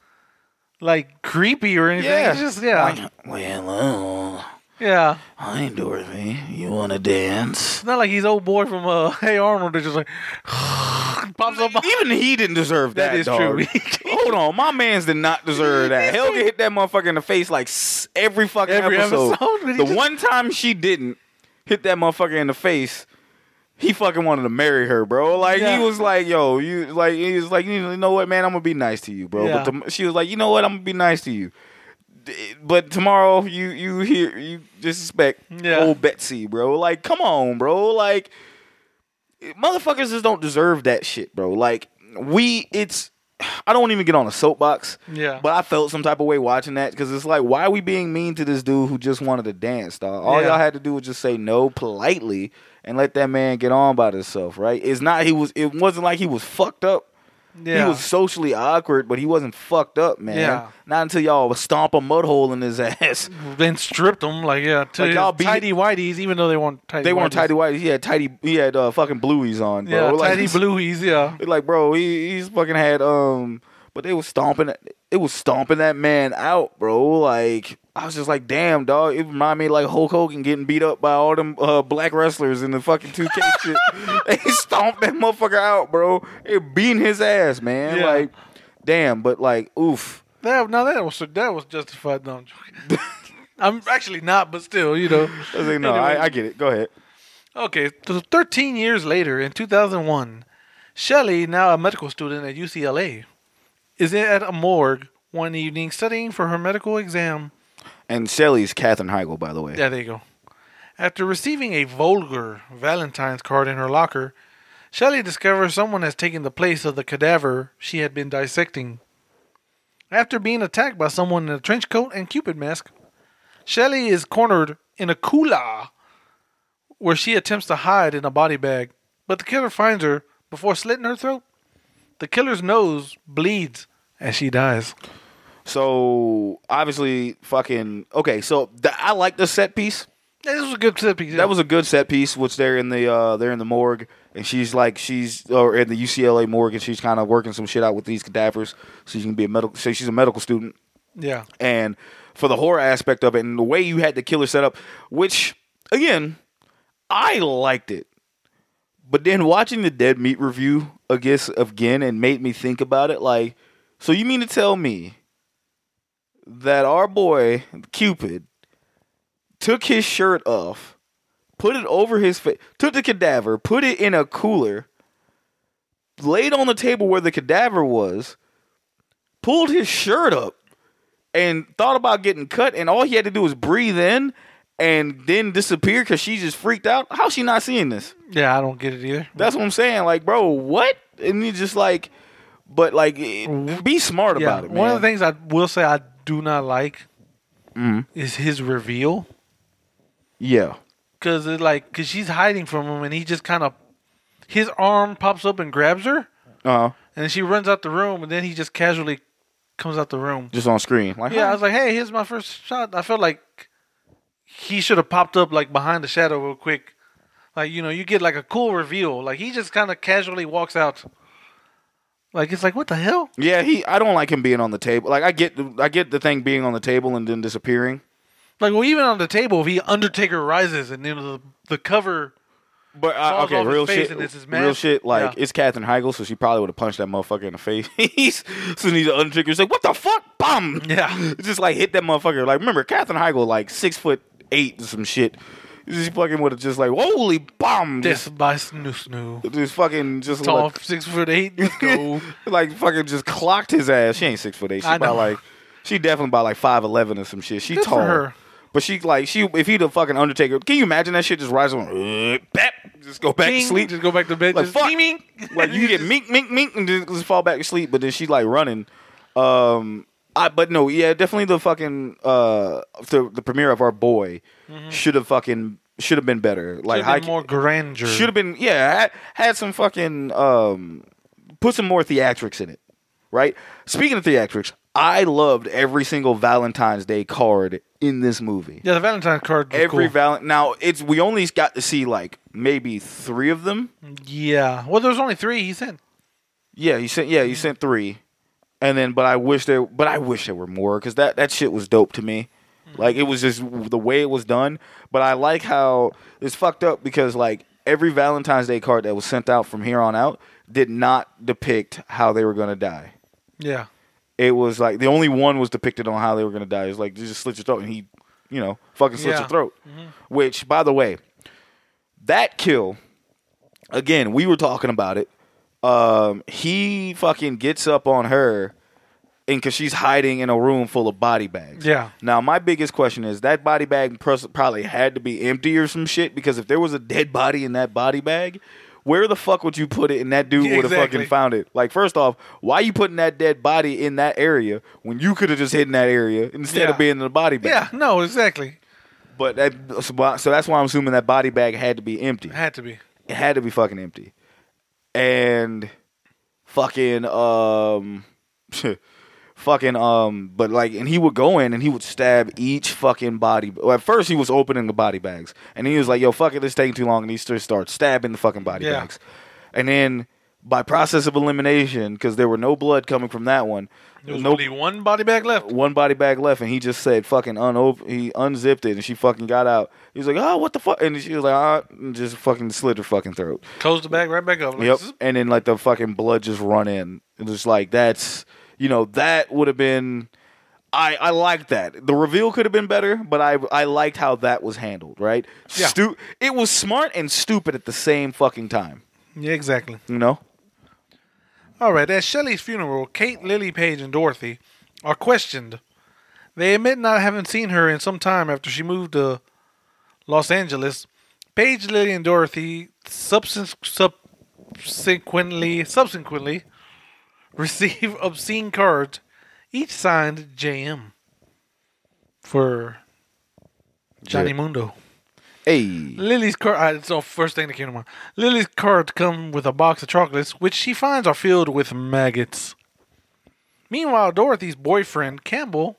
like creepy or anything. Yeah, It's just yeah. Like, well, yeah. hi Dorothy, you want to dance? It's not like he's old boy from uh [LAUGHS] Hey Arnold that's just like [SIGHS] pops up Even he didn't deserve that. That is dog. true. [LAUGHS] Hold on, my man's did not deserve that. Helga hit that motherfucker in the face like every fucking Every episode. episode, [LAUGHS] The just- one time she didn't hit that motherfucker in the face, he fucking wanted to marry her, bro. Like Yeah. he was like, "Yo, you like," he was like, "You know what, man? I'm gonna be nice to you, bro." Yeah. But the, she was like, "You know what? I'm gonna be nice to you." But tomorrow, you you hear you disrespect Yeah. old Betsy, bro. Like, come on, bro. Like, motherfuckers just don't deserve that shit, bro. Like, we, it's, I don't even get on a soapbox. Yeah. But I felt some type of way watching that because it's like, why are we being mean to this dude who just wanted to dance, dog? All Yeah. y'all had to do was just say no politely and let that man get on by himself, right? It's not, he was, it wasn't like he was fucked up. Yeah. He was socially awkward, but he wasn't fucked up, man. Yeah. Not until y'all stomp a mud hole in his [LAUGHS] ass. then stripped him like yeah to Like, y'all beat- tidy whiteys even though they weren't tidy They weren't tidy white. He had tidy. He had uh, fucking blueies on, bro. yeah [LAUGHS] Like, tidy [LAUGHS] blueies yeah Like, bro, he he's fucking had um, but they was stomping. It was stomping that man out, bro. Like, I was just like, damn, dog. It reminded me of, like Hulk Hogan getting beat up by all them uh, black wrestlers in the fucking two K [LAUGHS] shit. They stomped that motherfucker out, bro. It beating his ass, man. Yeah. Like, damn. But like, oof. that now that was that was justified no I'm [LAUGHS] I'm actually not but still you know I like, no, Anyway. I, I get it. Go ahead. Okay, so 13 years later, in 2001, Shelley, now a medical student at UCLA, is at a morgue one evening studying for her medical exam. And Shelly's Katherine Heigl, by the way. Yeah, there you go. After receiving a vulgar Valentine's card in her locker, Shelley discovers someone has taken the place of the cadaver she had been dissecting. After being attacked by someone in a trench coat and cupid mask, Shelley is cornered in a cooler where she attempts to hide in a body bag, but the killer finds her before slitting her throat. The killer's nose bleeds as she dies. So obviously, fucking okay. So th- I like the set piece. This was a good set piece. yeah. That was a good set piece, which they're in the uh they're in the morgue and she's like she's or in the UCLA morgue and she's kind of working some shit out with these cadavers so she can be a medical so she's a medical student yeah. and for the horror aspect of it and the way you had the killer set up, which again, I liked it. But then watching the Dead Meat review guess again and made me think about it like so you mean to tell me that our boy Cupid took his shirt off, put it over his face, took the cadaver, put it in a cooler, laid on the table where the cadaver was, pulled his shirt up, and thought about getting cut, and all he had to do was breathe in and then disappear because she just freaked out. How's she not seeing this? Yeah, I don't get it either. That's what I'm saying. Like, bro, what? And you just like, but like, it- be smart Yeah, about it, man. one of the things I will say I do not like Mhm. is his reveal yeah, because it like because she's hiding from him and he just kind of his arm pops up and grabs her Uh-huh. and she runs out the room and then he just casually comes out the room. just on screen. Like, Yeah, I was like, hey, here's my first shot. I felt like he should have popped up like behind the shadow real quick. Like, you know, you get like a cool reveal. Like he just kind of casually walks out. Like it's like, what the hell? yeah, he. I don't like him being on the table. Like, I get, the, I get the thing being on the table and then disappearing. Like, well, even on the table, if he Undertaker rises and then the the cover, But uh, okay, real face shit. and it's his Real shit. Like Yeah. it's Katherine Heigl, so she probably would have punched that motherfucker in the [LAUGHS] face. so he's Undertaker's like, "What the fuck?" Bum. Yeah. [LAUGHS] just like hit that motherfucker. Like remember, Katherine Heigl, like six foot eight or some shit. She fucking would have just like, "Holy bomb!" death by snoo snoo. just fucking just Tall, like, six foot eight. Let's go. [LAUGHS] like fucking just clocked his ass. She ain't six foot eight. She I about know. like she definitely about like five eleven or some shit. She Good for tall. her. But she like she if he the fucking Undertaker, can you imagine that shit just rise on uh, bap, just go back Bing, to sleep. Just go back to bed. Like, just fuck. ding. like you get [LAUGHS] mink, mink, mink, and then just fall back to sleep. But then she like running. Um, I but no, yeah, definitely the fucking uh the the premiere of our boy should have fucking should have been better. Like been high- more grandeur. should have been yeah had, had some fucking um put some more theatrics in it right speaking of theatrics i loved every single valentine's day card in this movie Yeah, the Valentine card. Every cool. val now it's we only got to see like maybe three of them Yeah. Well, there was only three he sent. yeah he sent yeah he sent three and then but i wish there but i wish there were more because that that shit was dope to me. Mm-hmm. Like it was just the way it was done. But i like how it's fucked up because like every valentine's day card that was sent out from here on out did not depict how they were going to die. Yeah. it was like the only one was depicted on how they were going to die. It's like just slit your throat and he you know fucking slit Yeah. your throat mm-hmm. which by the way that kill again we were talking about it um he fucking gets up on her and because she's hiding in a room full of body bags Yeah. now my biggest question is that body bag probably had to be empty or some shit because if there was a dead body in that body bag where the fuck would you put it and that dude Yeah, would have exactly. fucking found it like first off why you putting that dead body in that area when you could have just hidden that area instead of being in the body bag Yeah. No, exactly. but that so that's why i'm assuming that body bag had to be empty It had to be. it had to be fucking empty. And fucking um [LAUGHS] fucking um but like and he would go in and he would stab each fucking body. Well, at first he was opening the body bags. And he was like yo fuck it this taking too long. And he just started stabbing the fucking body Yeah. bags. And then by process of elimination because there were no blood coming from that one There was no only one body bag left. one body bag left, and he just said fucking unop- he unzipped it, and she fucking got out. He was like, oh, what the fuck? And she was like, ah, and just fucking slit her fucking throat. Closed the bag right back up. Like, Yep. zzz. And then like the fucking blood just run in. It was like that's you know that would have been. I I liked that. The reveal could have been better, but I I liked how that was handled. Right? Yeah. Stu- it was smart and stupid at the same fucking time. Yeah, exactly. You know? All right. At Shelley's funeral, Kate, Lily Paige, and Dorothy are questioned. They admit not having seen her in some time after she moved to Los Angeles. Paige, Lily, and Dorothy subs- subsequently subsequently [LAUGHS] receive [LAUGHS] obscene cards, each signed JM for Johnny J- Mundo. Hey. Lily's card. Uh, the first thing that came to mind. Lily's cards come with a box of chocolates, which she finds are filled with maggots. Meanwhile, Dorothy's boyfriend Campbell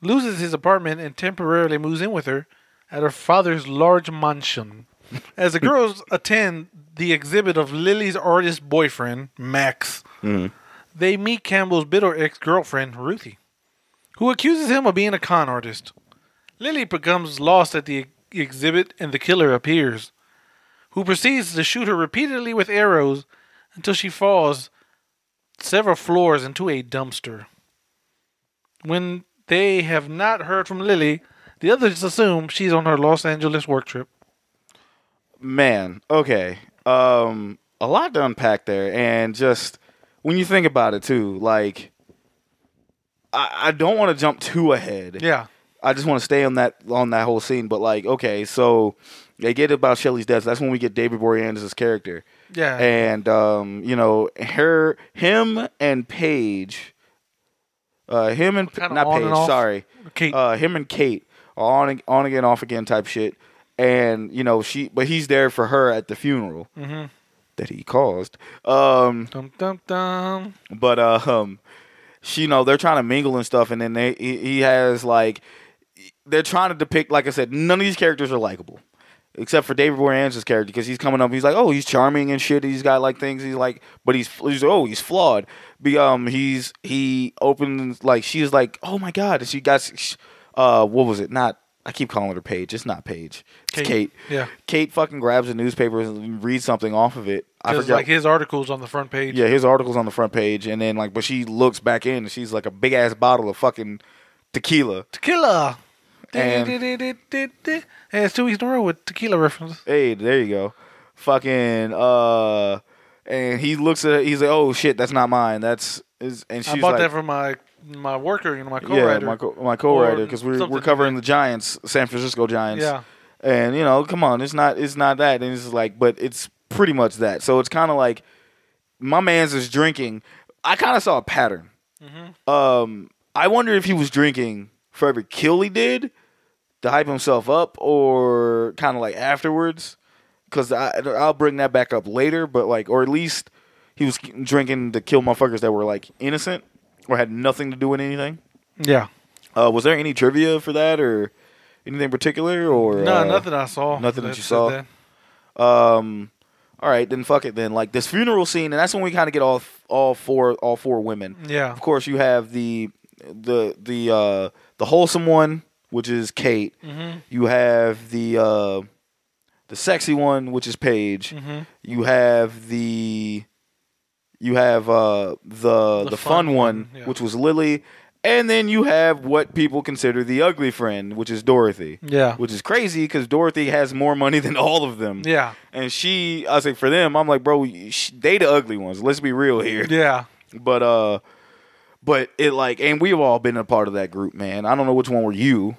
loses his apartment and temporarily moves in with her at her father's large mansion. [LAUGHS] As the girls attend the exhibit of Lily's artist boyfriend Max, they meet Campbell's bitter ex-girlfriend Ruthie, who accuses him of being a con artist. Lily becomes lost at the exhibit and the killer appears, who proceeds to shoot her repeatedly with arrows until she falls several floors into a dumpster. When they have not heard from Lily, the others assume she's on her Los Angeles work trip. man okay um a lot to unpack there and just when you think about it too like i, I don't want to jump too ahead Yeah. I just want to stay on that on that whole scene but like okay so they get about shelly's death that's when we get david boreanaz's character Yeah. and um you know her him and paige uh him and Kinda not paige and sorry Kate. uh, him and Kate are on on again, off again type shit, and you know she, but he's there for her at the funeral that he caused. Um, dum dum dum. but uh, um, she, you know, they're trying to mingle and stuff, and then they he, he has like they're trying to depict. Like I said, none of these characters are likable. Except for David Boreanaz's character, because he's coming up, he's like, oh, he's charming and shit. He's got like things. He's like, but he's, he's oh, he's flawed. Be um, he's he opens like she's like, oh my god, she got, uh, what was it? Not I keep calling her Paige. It's not Paige. It's Kate. Kate. Yeah. Kate fucking grabs a newspaper and reads something off of it. I forget. like his articles on the front page. yeah, his article's on the front page, and then like, but she looks back in, and she's like a big ass bottle of fucking tequila. Tequila. And- Hey, it's two weeks in a row with tequila reference. Hey, there you go. Fucking uh, and he looks at, he's like, oh shit, that's not mine. That's is, and she's I bought like, that for my my worker, you know, my yeah, co-writer. my co- my co-writer because we're we're covering the Giants, San Francisco Giants. Yeah. and you know, come on, it's not it's not that, and it's like, but it's pretty much that. So it's kind of like my man's is drinking. I kind of saw a pattern. Mm-hmm. Um, I wonder if he was drinking for every kill he did to hype himself up, or kind of like afterwards. Because I'll bring that back up later, but like, or at least he was drinking to kill motherfuckers that were like innocent or had nothing to do with anything. Yeah. Uh, was there any trivia for that or anything particular or No, uh, nothing I saw. nothing that you saw? that. Um, all right, then fuck it. Then like this funeral scene, and that's when we kind of get all all four all four women. Yeah. Of course, you have the the the uh the wholesome one, which is Kate. Mm-hmm. You have the uh the sexy one, which is Paige. Mm-hmm. You have the you have uh the the, The fun, fun one, yeah. which was Lily. And then you have what people consider the ugly friend, which is Dorothy. Yeah. Which is crazy because Dorothy has more money than [LAUGHS] all of them. Yeah. And she, I was like, for them, I'm like, bro, they the ugly ones. Let's be real here. Yeah. [LAUGHS] But uh, but it like, and we've all been a part of that group, man. I don't know which one were you.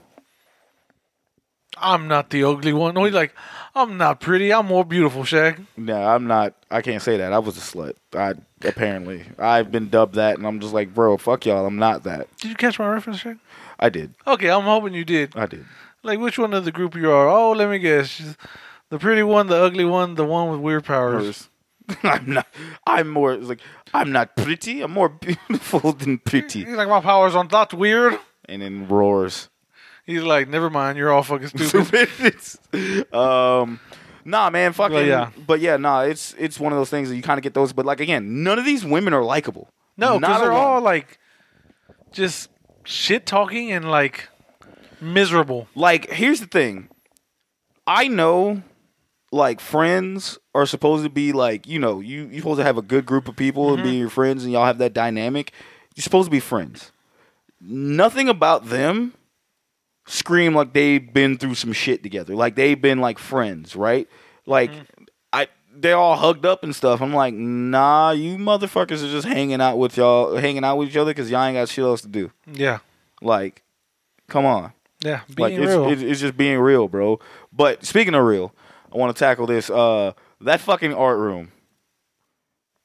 I'm not the ugly one. No, he's like, I'm not pretty. I'm more beautiful, Shaq. No, I'm not. I can't say that. I was a slut. I apparently I've been dubbed that, and I'm just like, bro, fuck y'all. I'm not that. Did you catch my reference, Shaq? I did. Okay, I'm hoping you did. I did. Like, which one of the group you are? Oh, let me guess. The pretty one, the ugly one, the one with weird powers. [LAUGHS] I'm not. I'm more like I'm not pretty. I'm more [LAUGHS] beautiful than pretty. He's like, my powers aren't that weird. And then roars. He's like, never mind. You're all fucking [LAUGHS] stupid. Um, nah, man, fucking. Well, yeah. But yeah, nah, it's it's one of those things that you kind of get those. But like again, none of these women are likable. no, because they're one. all like, just shit talking and like miserable. like. Here's the thing. I know, like friends are supposed to be like you know you you're supposed to have a good group of people and Mm-hmm. be your friends and y'all have that dynamic. You're supposed to be friends. Nothing about them scream like they've been through some shit together. Like they've been like friends, right? Like Mm-hmm. I they're all hugged up and stuff. I'm like, nah, you motherfuckers are just hanging out with y'all, hanging out with each other because y'all ain't got shit else to do. Yeah, Like, come on, yeah, like it's, real. it's it's just being real, bro. But speaking of real, I want to tackle this. Uh, that fucking art room.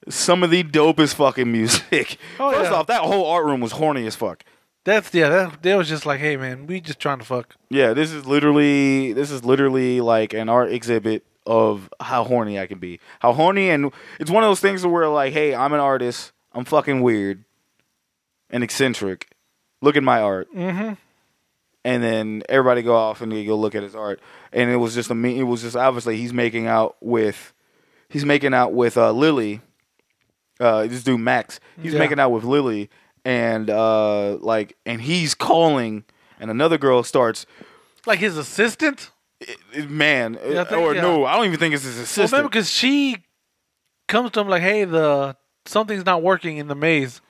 Some of the dopest fucking music. [LAUGHS] Oh, First yeah. off, that whole art room was horny as fuck. That's yeah. That, that was just like, hey man, we just trying to fuck. Yeah, this is literally this is literally like an art exhibit of how horny I can be. How horny and it's one of those things where like, hey, I'm an artist. I'm fucking weird and eccentric. Look at my art. Mm-hmm. And then everybody go off and they go look at his art. And it was just a me it was just obviously he's making out with he's making out with uh Lily. Uh this dude Max. He's Yeah. making out with Lily and uh like and he's calling and another girl starts Like his assistant. it- it- man, Yeah, think, or yeah. no, I don't even think it's his Well, assistant. remember, because she comes to him like, hey, the something's not working in the maze.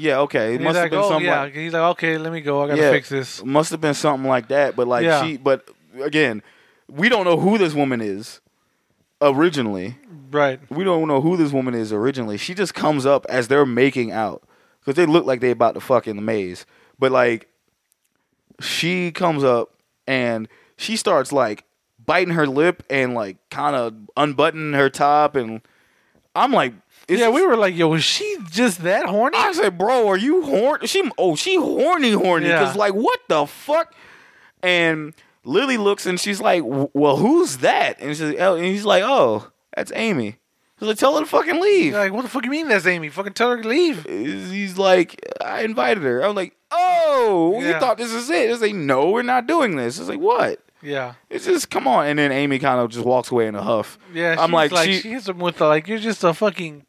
Yeah, okay, it must he's have like, been oh something. yeah. like, He's like, okay, let me go. I gotta yeah, fix this. Must have been something like that. But like Yeah. she, but again, we don't know who this woman is originally. Right. We don't know who this woman is originally. She just comes up as they're making out because they look like they about to fuck in the maze. But like, she comes up and she starts like biting her lip and like kind of unbuttoning her top and I'm like, yeah, we were like, yo, is she just that horny? I said, bro, are you horny? She, oh, she horny, horny. Yeah. Because, like, what the fuck? And Lily looks and she's like, well, who's that? And, she's, oh, and he's like, oh, that's Amy. He's like, tell her to fucking leave. You're like, what the fuck you mean that's Amy? Fucking tell her to leave. He's like, I invited her. I'm like, oh, you thought this is it? It's like, no, we're not doing this. It's like, what? Yeah. It's just come on. And then Amy kind of just walks away in a huff. Yeah, I'm like, like, she- she hits him with the, like, you're just a fucking,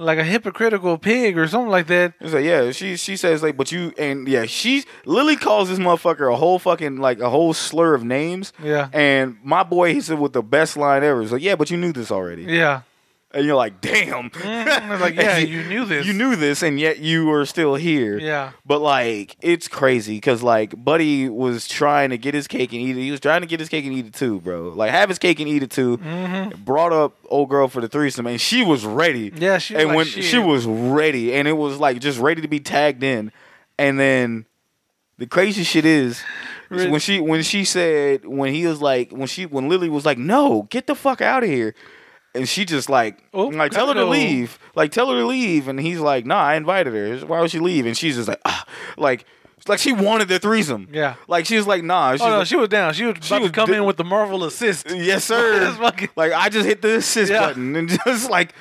like a hypocritical pig or something like that. It's like, yeah, she she says like, but you and yeah, she Lily calls this motherfucker a whole fucking like a whole slur of names. Yeah. And my boy, he said with the best line ever. He's like, yeah, but you knew this already. Yeah. And you're like, damn. [LAUGHS] Was like, yeah, you knew this. You knew this, and yet you were still here. Yeah. But like, it's crazy because like, Buddy was trying to get his cake and eat it. He was trying to get his cake and eat it too, bro. Like, have his cake and eat it too. Mm-hmm. Brought up old girl for the threesome, and she was ready. Yeah, she was and like, when shit. she was ready, and it was like just ready to be tagged in, and then the crazy shit is When she when she said when he was like when she when Lily was like no get the fuck out of here and she just like Oh, like tell her to leave. Like tell her to leave. And he's like nah I invited her. Why would she leave? And she's just like ah. Like like she wanted the threesome. Yeah. like she was like nah. She's Oh no, like, she was down. She was about was come in with the Marvel assist. yes [LAUGHS] sir. Like I just hit the assist Yeah. button and [LAUGHS] just like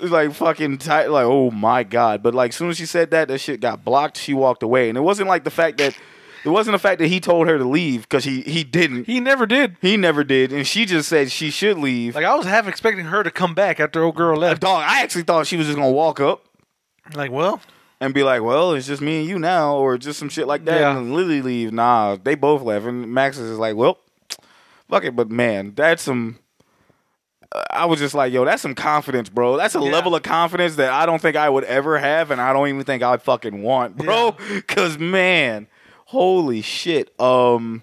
like fucking tight like oh my god. But like as soon as she said that that shit got blocked. She walked away. And it wasn't like the fact that it wasn't the fact that he told her to leave because he he didn't He never did. he never did and she just said she should leave Like I was half expecting her to come back after old girl left. dog i actually thought she was just gonna walk up Like, well, and be like well it's just me and you now or just some shit like that Yeah. and lily leave nah they both left and max is like well fuck it but man that's some I was just like, yo, that's some confidence, bro. That's a Yeah. level of confidence that I don't think I would ever have, and I don't even think I fucking want, bro. [LAUGHS] Cause man, holy shit. Um,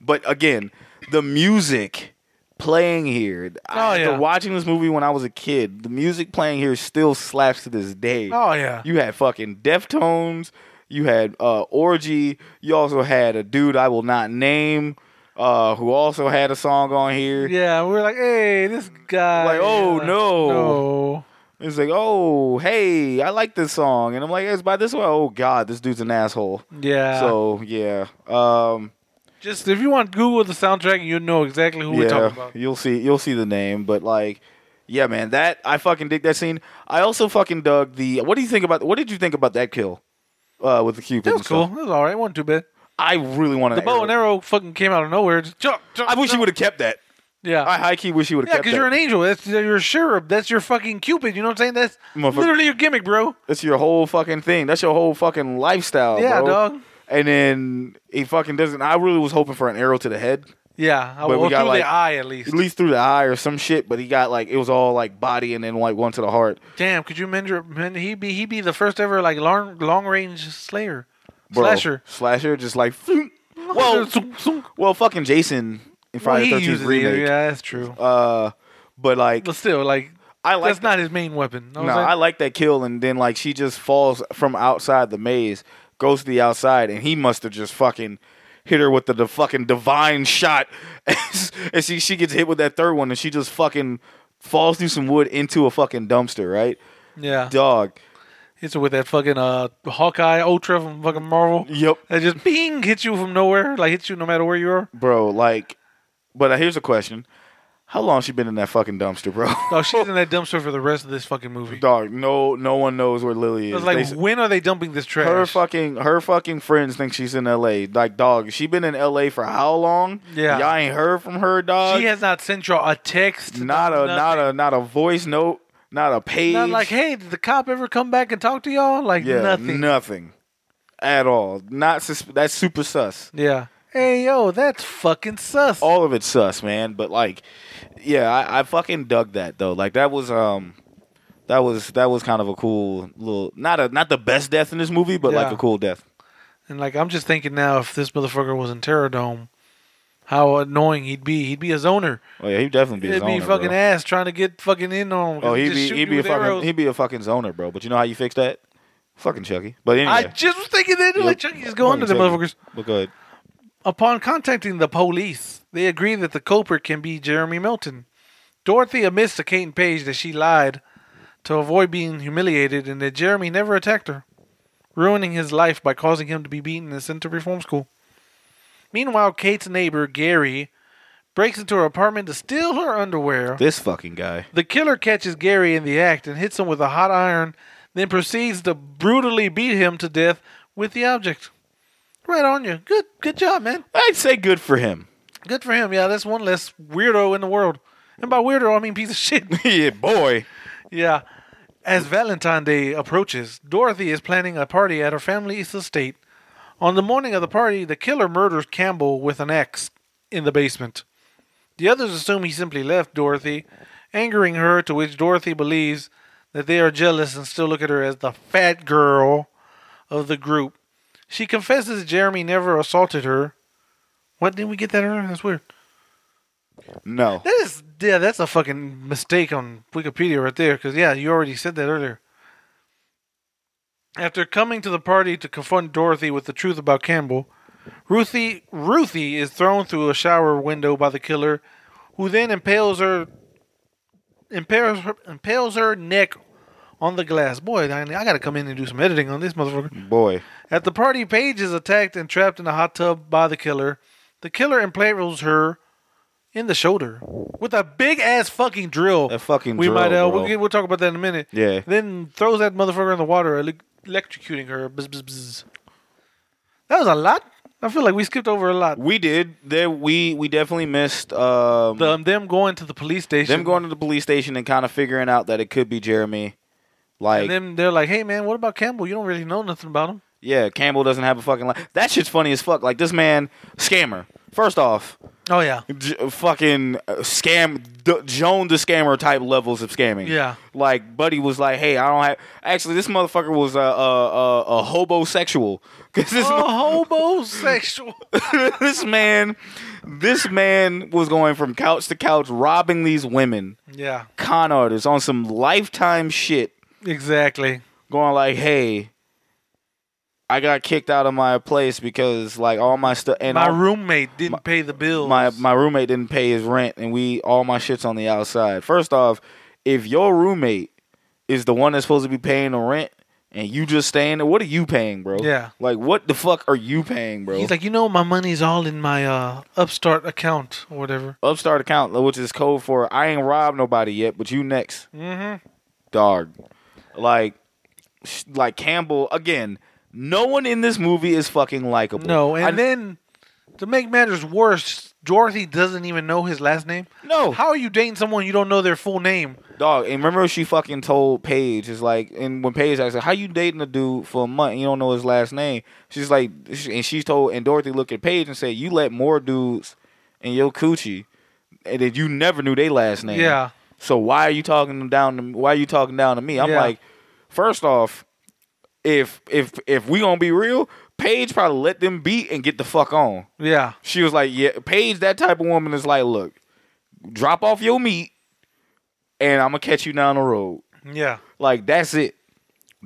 but again, the music playing here. Oh, after yeah. watching this movie when I was a kid, the music playing here still slaps to this day. oh yeah, You had fucking Deftones. You had uh, Orgy. You also had a dude I will not name, uh, who also had a song on here. yeah. We were like, hey, this guy. Like, oh, uh, no. no. It's like, oh, hey, I like this song, and I'm like, it's by this one. Oh God, this dude's an asshole. Yeah. So yeah, um, just if you want Google the soundtrack, you know exactly who we're talking about. you'll see, you'll see the name, but like, yeah, man, that I fucking dig that scene. I also fucking dug the. What do you think about? What did you think about that kill? Uh, with the cupid. That was cool. stuff? That was all right. wasn't too bad. I really wanted The bow and arrow fucking came out of nowhere. Jump, jump, I wish you jump. would have kept that. Yeah. I high key wish he would have yeah, kept because that. you're an angel. That's you're a cherub. That's your fucking cupid. You know what I'm saying? That's Motherfucker. literally your gimmick, bro. That's your whole fucking thing. That's your whole fucking lifestyle, Yeah, bro. dog. And then he fucking doesn't. I really was hoping for an arrow to the head. Yeah, I But we got, through like- the eye at least. at least through the eye or some shit, but he got like it was all like body and then like one to the heart. Damn, could you? Man, he be he be the first ever like long long range slayer Bro, slasher. Slasher, just like [LAUGHS] well, well, fucking Jason in well, Friday he the Thirteenth remake. Yeah, that's true. Uh, but like But still, like I like that's not his main weapon. No, I'm I like that kill, and then like she just falls from outside the maze, goes to the outside, and he must have just fucking hit her with the, the fucking divine shot, [LAUGHS] and she she gets hit with that third one, and she just fucking falls through some wood into a fucking dumpster, right? yeah, Dog. hits it with that fucking uh Hawkeye Ultra from fucking Marvel. Yep. That just bing hits you from nowhere, like hits you no matter where you are. bro. Like, but uh, here's a question: How long she been in that fucking dumpster, bro? No, she's in that [LAUGHS] dumpster for the rest of this fucking movie. Dog, no, no one knows where Lily I is. was like, They- when are they dumping this trash? her fucking, her fucking friends think she's in L.A. Like, dog, she been in L.A. for how long? Yeah. y'all ain't heard from her, dog. she has not sent y'all a text. not a, not a, not a voice note, not a page. Not like, hey, did the cop ever come back and talk to y'all? Like yeah, nothing. nothing at all. Not sus- that's super sus. Yeah. Hey yo, that's fucking sus. all of it's sus, man. But like, yeah, I, I fucking dug that though. Like that was um, that was that was kind of a cool little not a not the best death in this movie, but like a cool death. And like I'm just thinking now, if this motherfucker was in Terror Dome, how annoying he'd be. He'd be a zoner. Oh yeah, he'd definitely be. a It'd be zoner, fucking bro. ass trying to get fucking in on him. 'cause Oh, he he'd just be shoot he'd you be a with fucking arrows. he'd be a fucking zoner, bro. But you know how you fix that? Fucking Chucky. But anyway, I just was thinking that. Like Chucky, just go under the motherfuckers. But good. Upon contacting the police, they agree that the culprit can be Jeremy Melton. Dorothy admits to Kate and Paige that she lied to avoid being humiliated and that Jeremy never attacked her, ruining his life by causing him to be beaten and sent to reform school. Meanwhile, Kate's neighbor, Gary, breaks into her apartment to steal her underwear. This fucking guy. The killer catches Gary in the act and hits him with a hot iron, then proceeds to brutally beat him to death with the object. Right on you. Good good job, man. I'd say good for him. Good for him. Yeah, that's one less weirdo in the world. And by weirdo, I mean piece of shit. [LAUGHS] yeah, boy. yeah. As Valentine Day approaches, Dorothy is planning a party at her family's estate. On the morning of the party, the killer murders Campbell with an axe in the basement. The others assume he simply left Dorothy, angering her, to which Dorothy believes that they are jealous and still look at her as the fat girl of the group. She confesses that Jeremy never assaulted her. What didn't we get that earlier? That's weird. No. That is, yeah, that's a fucking mistake on Wikipedia right there. Because yeah, you already said that earlier. After coming to the party to confront Dorothy with the truth about Campbell, Ruthie Ruthie is thrown through a shower window by the killer, who then impales her impales her, impales her neck on the glass. Boy, I, I got to come in and do some editing on this motherfucker. Boy. At the party, Paige is attacked and trapped in a hot tub by the killer. The killer impales her in the shoulder with a big ass fucking drill. A fucking we drill, might uh, we'll, get, we'll talk about that in a minute. Yeah. Then throws that motherfucker in the water, ele- electrocuting her. Bzz, bzz, bzz. That was a lot. I feel like we skipped over a lot. We did. There we we definitely missed um The, them going to the police station. them going to the police station and kind of figuring out that it could be Jeremy. Like and then they're like, "Hey man, what about Campbell? You don't really know nothing about him." yeah, Campbell doesn't have a fucking life. That shit's funny as fuck. Like this man scammer. First off, Oh yeah, J- fucking uh, scam D- Joan the scammer type levels of scamming. Yeah. Like Buddy was like, "Hey, I don't have." Actually, this motherfucker was a a, a, a hobosexual [LAUGHS] because this a homosexual. [LAUGHS] this man, this man was going from couch to couch robbing these women, yeah, con artists on some lifetime shit. Exactly. Going like, "Hey, I got kicked out of my place because like all my stuff and My all- roommate didn't pay the bills. my my roommate didn't pay his rent and we all my shit's on the outside. First off, if your roommate is the one that's supposed to be paying the rent and you just staying there, what are you paying, bro? Yeah. Like what the fuck are you paying, bro? He's like, you know, my money's all in my uh, Upstart account or whatever. Upstart account, which is code for I ain't robbed nobody yet, but you next. Mm-hmm. Dog. Like like Campbell again, no one in this movie is fucking likable. No, and I- then to make matters worse, Dorothy doesn't even know his last name. No. How are you dating someone you don't know their full name? Dog, and remember she fucking told Paige, is like, and when Paige asked her, how you dating a dude for a month and you don't know his last name? She's like, and she's told, and Dorothy looked at Paige and said, you let more dudes in your coochie, and that you never knew their last name. Yeah. So why are you talking them down to me? Why are you talking down to me? I'm Yeah. like, first off, if if if we gonna be real, Paige probably let them beat and get the fuck on. Yeah. She was like, yeah, Paige, that type of woman is like, look, drop off your meat, and I'm gonna catch you down the road. Yeah. Like that's it.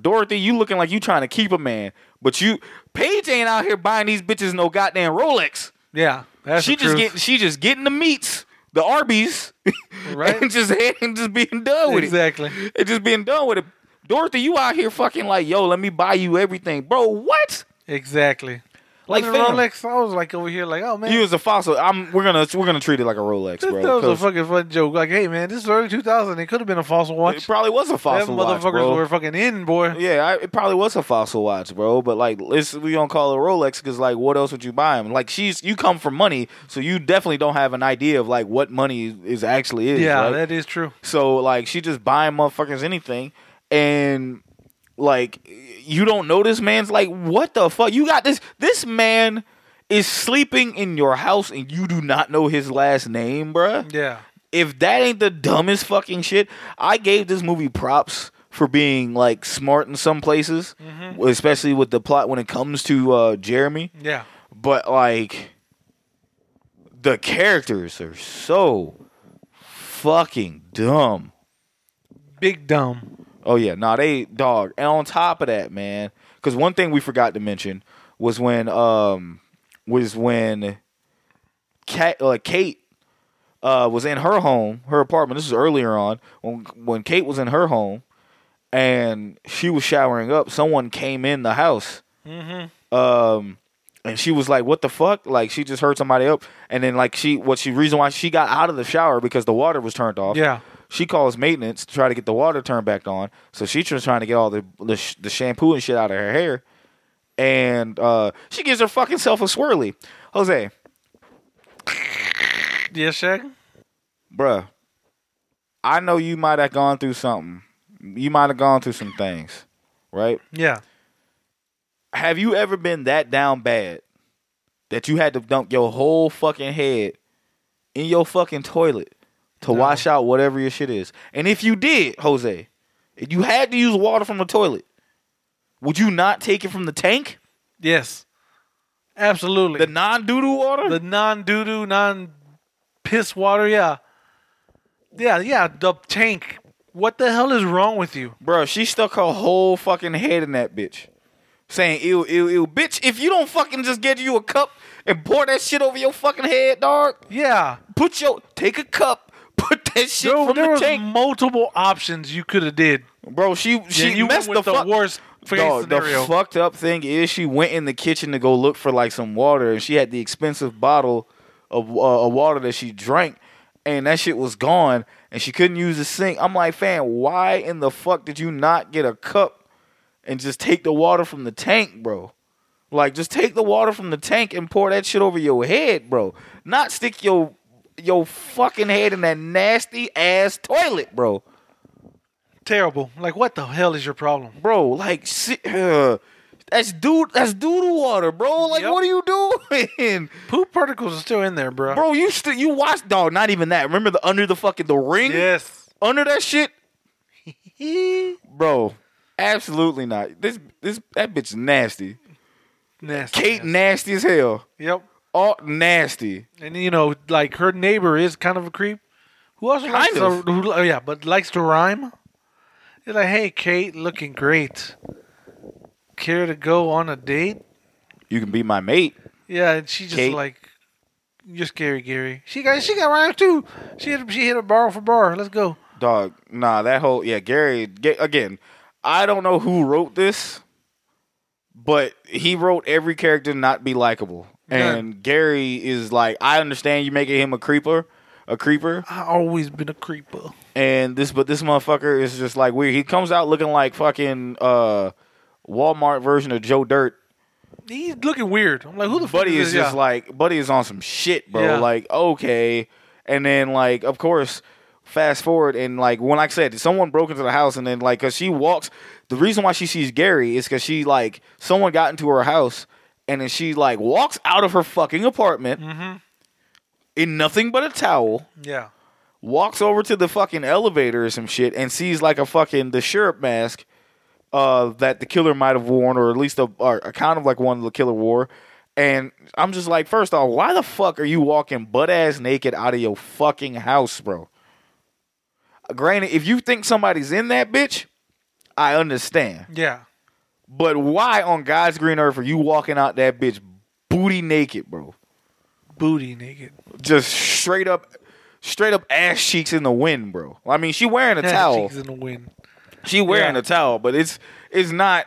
Dorothy, you looking like you trying to keep a man, but you Paige ain't out here buying these bitches no goddamn Rolex. Yeah. That's she just truth. get she just getting the meats, the Arby's, [LAUGHS] Right. and just [LAUGHS] and just being done with exactly. it. Exactly. And just being done with it. Dorothy, you out here fucking like, yo, let me buy you everything, bro. What? Exactly. Like, fam, Rolex, I was like over here, like, oh man, he was a fossil. I'm we're gonna we're gonna treat it like a Rolex, this, bro. that was a fucking fun joke. Like, hey man, this is early 2000. It could have been a fossil watch. It probably was a Them fossil watch, motherfuckers bro. were fucking in, boy. Yeah, I, it probably was a fossil watch, bro. But like, let's we don't call it a Rolex because like, what else would you buy him? Like, she's you come from money, so you definitely don't have an idea of like what money is actually is. Yeah, right? that is true. So like, she just buying motherfuckers anything, and like, you don't know this man's like, what the fuck? You got this? This man is sleeping in your house, and you do not know his last name, bruh Yeah. if that ain't the dumbest fucking shit, I gave this movie props for being like smart in some places, especially with the plot when it comes to uh, Jeremy. Yeah. But like, the characters are so fucking dumb. Big dumb. Oh yeah, nah, they dog. And on top of that, man, because one thing we forgot to mention was when um was when Kat, uh, Kate uh was in her home, her apartment. This is earlier on when when Kate was in her home and she was showering up. Someone came in the house. Um, and she was like, "What the fuck?" Like she just heard somebody up, and then like she what she reason why she got out of the shower because the water was turned off. Yeah. She calls maintenance to try to get the water turned back on. So she's just trying to get all the the, sh- the shampoo and shit out of her hair, and uh, she gives her fucking self a swirly. Jose, Yeah, Shaq. bruh, I know you might have gone through something. You might have gone through some things, right? Yeah. have you ever been that down bad that you had to dump your whole fucking head in your fucking toilet to wash out whatever your shit is? And if you did, Jose, if you had to use water from the toilet, would you not take it from the tank? Yes. Absolutely. The non doo doo water? the non doo doo, non piss water. Yeah. Yeah, yeah. The tank. What the hell is wrong with you? Bro, she stuck her whole fucking head in that bitch. Saying, ew, ew, ew. Bitch, if you don't fucking just get you a cup and pour that shit over your fucking head, dog, Yeah. put your, take a cup, put that shit from there the was tank. multiple options you could have did. Bro, she she Yeah, you messed went with the, the worst Dog, the fucked up thing is she went in the kitchen to go look for like some water, and she had the expensive bottle of uh, of water that she drank, and that shit was gone, and she couldn't use the sink. I'm like, fam, why in the fuck did you not get a cup and just take the water from the tank, bro? Like, just take the water from the tank and pour that shit over your head, bro. Not stick your your fucking head in that nasty ass toilet, bro. Terrible. Like, what the hell is your problem? bro. Like, uh, [SIGHS] that's dude. That's doodle water, bro. Like, Yep. what are you doing, [LAUGHS] Poop particles are still in there, bro. bro? You still you watch dog? Not even that. Remember the under the fucking the ring? Yes. Under that shit, [LAUGHS] bro. Absolutely not. This this that bitch nasty. Nasty. Kate nasty as hell. Yep. All nasty. And you know, like her neighbor is kind of a creep. Who also likes Kind to, who, yeah, but likes to rhyme. You're like, hey, Kate, looking great. Care to go on a date? You can be my mate. Yeah, and she just Kate. like, you're scary, Gary. She got she got rhymes too. She hit she hit a bar for bar. Let's go. Dog, nah, that whole yeah, Gary. Ga- again, I don't know who wrote this, but he wrote every character not be likable. Yeah. And Gary is like, I understand you making him a creeper, a creeper, I always been a creeper. and this, but this motherfucker is just like weird. He comes out looking like fucking uh, Walmart version of Joe Dirt. He's looking weird. I'm like, who the fuck Buddy is is this? just Yeah. like Buddy is on some shit, bro. Yeah. Like okay, and then like of course, fast forward and like when I said, someone broke into the house and then like because she walks, the reason why she sees Gary is because she like someone got into her house and then she like walks out of her fucking apartment Mm-hmm. in nothing but a towel. yeah. Walks over to the fucking elevator or some shit and sees like a fucking the sheriff mask uh, that the killer might have worn, or at least a, a kind of like one the killer wore. And I'm just like, first off, why the fuck are you walking butt ass naked out of your fucking house, bro? Granted, if you think somebody's in that bitch, I understand. Yeah. But why on God's green earth are you walking out that bitch booty naked, bro? Booty naked. Just straight up, straight up ass cheeks in the wind, bro. I mean, she wearing a Ass towel. cheeks in the wind. She wearing Yeah. a towel, but it's it's not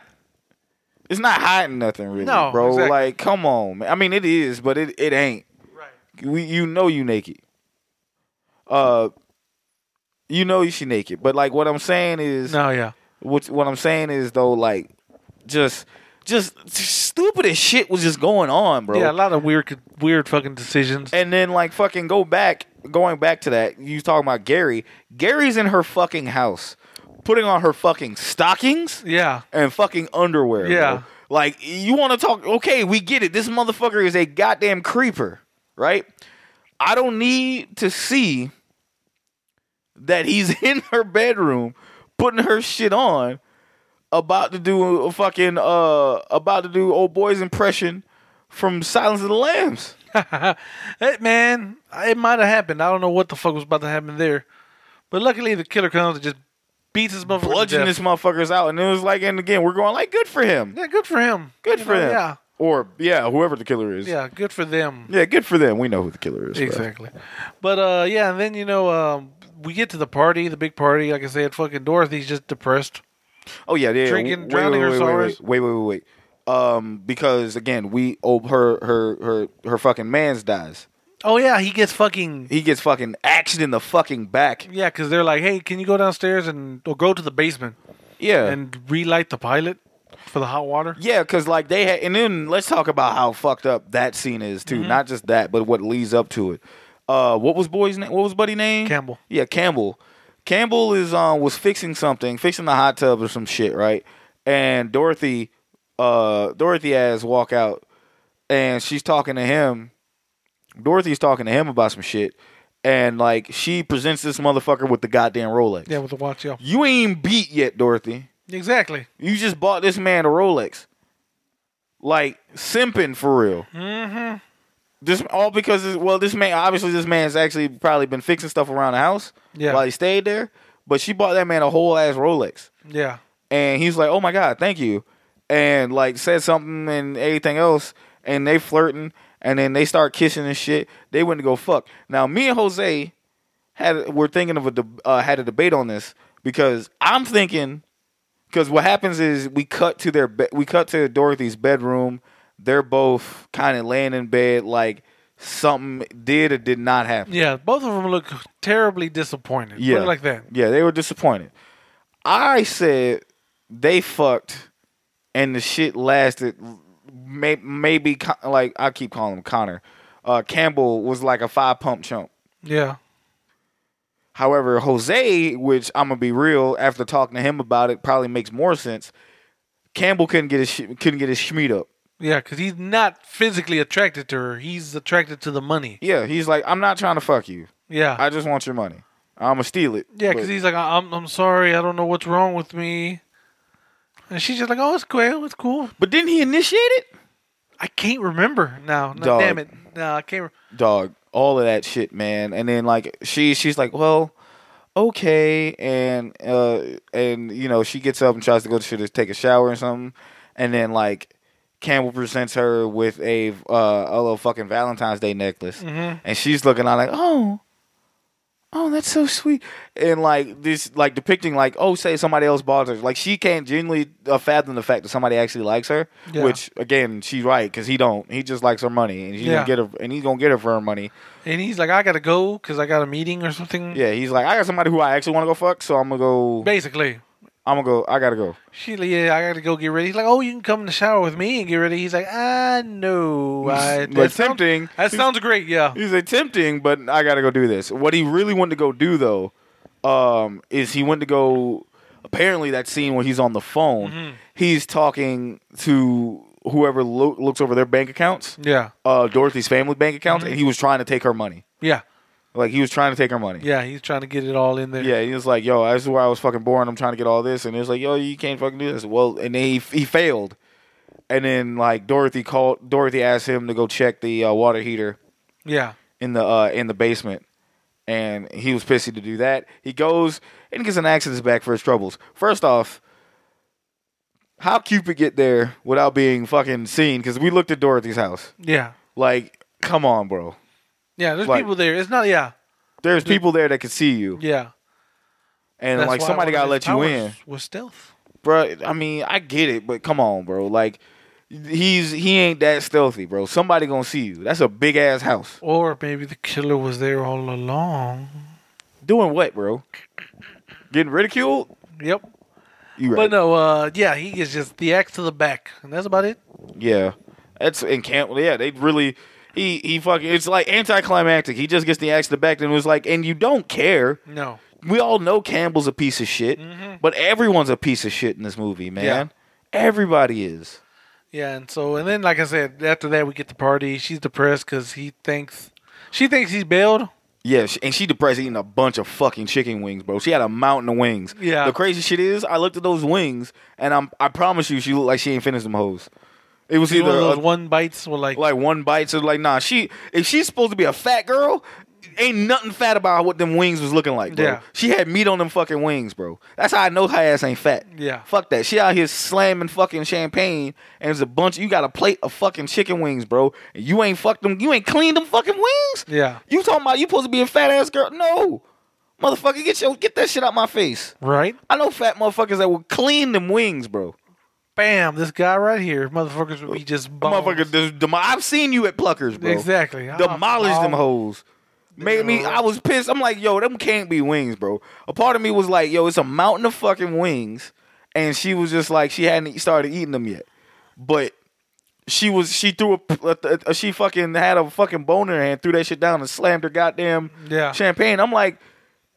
it's not hiding nothing really, No, bro. exactly. Like, come on, man. I mean, it is, but it it ain't. Right. We, you know you naked. Uh, you know you she naked, but like what I'm saying is, No, yeah. what what I'm saying is though, like, just just stupid as shit was just going on, bro. Yeah, a lot of weird, weird fucking decisions. And then like fucking go back, going back to that. You talking about Gary? Gary's in her fucking house, putting on her fucking stockings yeah, and fucking underwear. Yeah. bro. Like you want to talk? Okay, we get it. This motherfucker is a goddamn creeper, right? I don't need to see that he's [LAUGHS] in her bedroom putting her shit on, about to do a fucking uh, about to do old boy's impression from Silence of the Lambs. [LAUGHS] hey, man, it might have happened. I don't know what the fuck was about to happen there, but luckily the killer comes and just beats his motherfucker. to bludgeon death. this motherfuckers out, and it was like, and again, we're going like, good for him, Yeah, good for him. good You for know, him, Yeah, or yeah, whoever the killer is, yeah, good for them. yeah, good for them. We know who the killer is, bro. Exactly. But uh, yeah, and then you know, um, we get to the party, the big party. Like I said, fucking Dorothy's just depressed. Oh yeah, yeah. Drinking, wait, drowning wait, her wait, sorrows. Wait, wait, wait, wait. Um, because again, we oh her her her her fucking man's dies. Oh yeah, he gets fucking He gets fucking action in the fucking back. yeah, because they're like, hey, can you go downstairs and or go to the basement Yeah, and relight the pilot for the hot water? Yeah, because like they had, and then let's talk about how fucked up that scene is too. Mm-hmm. Not just that, but what leads up to it. Uh, what was boy's name? What was buddy name? Campbell. Yeah, Campbell. Campbell is um was fixing something, fixing the hot tub or some shit, right? And Dorothy, uh, Dorothy has walk out, and she's talking to him. Dorothy's talking to him about some shit, and like she presents this motherfucker with the goddamn Rolex. Yeah, with the watch. Yeah, You ain't beat yet, Dorothy. exactly. You just bought this man a Rolex. Like simping for real. Mm-hmm. This all because this- well, this man obviously this man's actually probably been fixing stuff around the house Yeah. while he stayed there. But she bought that man a whole ass Rolex, Yeah, and he's like, "Oh my god, thank you," and like said something and everything else, and they flirting, and then they start kissing and shit. They went to go fuck. Now me and Jose had we're thinking of a deb- uh, had a debate on this because I'm thinking because what happens is we cut to their be- we cut to Dorothy's bedroom. They're both kind of laying in bed like something did or did not happen. yeah. Both of them look terribly disappointed. Yeah, like that. Yeah, they were disappointed. I said they fucked, and the shit lasted. May- Maybe like I keep calling him Connor. Uh, Campbell was like a five pump chump. Yeah, However, Jose, which I'm gonna be real, after talking to him about it, probably makes more sense. Campbell couldn't get his sh- couldn't get his schmeat up. Yeah. Because he's not physically attracted to her. He's attracted to the money. Yeah, he's like, I'm not trying to fuck you. Yeah, I just want your money. I'm gonna steal it. yeah. Because he's like, I'm I'm sorry. I don't know what's wrong with me. And she's just like, oh, it's cool. It's cool. but didn't he initiate it? I can't remember now. No, Dog. damn it. No, I can't. Re- dog all of that shit man and then like she she's like well okay and uh and you know she gets up and tries to go to take a shower or something and then like Campbell presents her with a uh a little fucking Valentine's Day necklace Mhm. and she's looking on like oh oh that's so sweet and like this like depicting like oh say somebody else bought her like she can't genuinely uh, fathom the fact that somebody actually likes her Yeah. which again she's right because he don't he just likes her money and she's Yeah. gonna get her and he's gonna get her for her money And he's like, I gotta go because I got a meeting or something. yeah he's like I got somebody who I actually want to go fuck so I'm gonna go Basically, I'm gonna go I gotta go she like, yeah, I gotta go get ready. He's like, oh, you can come in the shower with me and get ready. He's like, ah, no. I, But [LAUGHS] that sounds- tempting. That sounds great. Yeah. he's like tempting but I gotta go do this what he really wanted to go do though um is he went to go apparently that scene where he's on the phone Mm-hmm. he's talking to whoever lo- looks over their bank accounts Yeah. uh, Dorothy's family bank accounts, Mm-hmm. and he was trying to take her money. Yeah. Like he was trying to take her money. Yeah. He's trying to get it all in there. Yeah, he was like, "Yo, this is where I was fucking born. I'm trying to get all this," and he was like, "Yo, you can't fucking do this." Well, and then he he failed, and then like Dorothy called. Dorothy asked him to go check the uh, water heater Yeah. in the uh, in the basement, and he was pissy to do that. He goes and gets an axe in his back for his troubles. First off. How Cupid get there without being fucking seen? Because we looked at Dorothy's house. Yeah. Like, come on, bro. Yeah. There's Like- people there. It's not. Yeah. There's people there that can see you, Yeah. and That's like somebody gotta let you in, with stealth. bro. I mean, I get it, but come on, bro. Like, he's he ain't that stealthy, bro. Somebody gonna see you. That's a big ass house. Or maybe the killer was there all along. Doing what, bro? Getting ridiculed? Yep. You right? But no. Uh. Yeah. He is just the axe to the back, and that's about it. Yeah, that's in camp. Yeah, they really. He he fucking. It's like anticlimactic. He just gets the axe to the back and it was like, and you don't care. No. We all know Campbell's a piece of shit, Mm-hmm. but everyone's a piece of shit in this movie, man. Everybody is. Yeah, and so and then like I said, after that we get the party. She's depressed because he thinks she thinks he's bailed. Yeah, and she depressed eating a bunch of fucking chicken wings, bro. She had a mountain of wings. Yeah. The crazy shit is, I looked at those wings, and I'm I promise you, she looked like she ain't finished them hoes. It was either a- one bites were like, like one bites so like nah. She if she's supposed to be a fat girl, ain't nothing fat about what them wings was looking like, bro. Yeah. She had meat on them fucking wings, bro. That's how I know her ass ain't fat. Yeah. Fuck that. She out here slamming fucking champagne, and there's a bunch. You got a plate of fucking chicken wings, bro. And you ain't fucked them. You ain't cleaned them fucking wings. Yeah. You talking about you supposed to be a fat ass girl? No, motherfucker, get your get that shit out my face. right? I know fat motherfuckers that will clean them wings, bro. Bam, this guy right here, motherfuckers would be just bones. Motherfucker, the, the, I've seen you at Pluckers, bro. Exactly. Demolish them Oh, hoes. Made me. I was pissed. I'm like, yo, them can't be wings, bro. A part of me was like, yo, it's a mountain of fucking wings, and she was just like, she hadn't started eating them yet, but she was. She threw a. a, a she fucking had a fucking bone in her hand, threw that shit down, and slammed her goddamn Yeah. champagne. I'm like.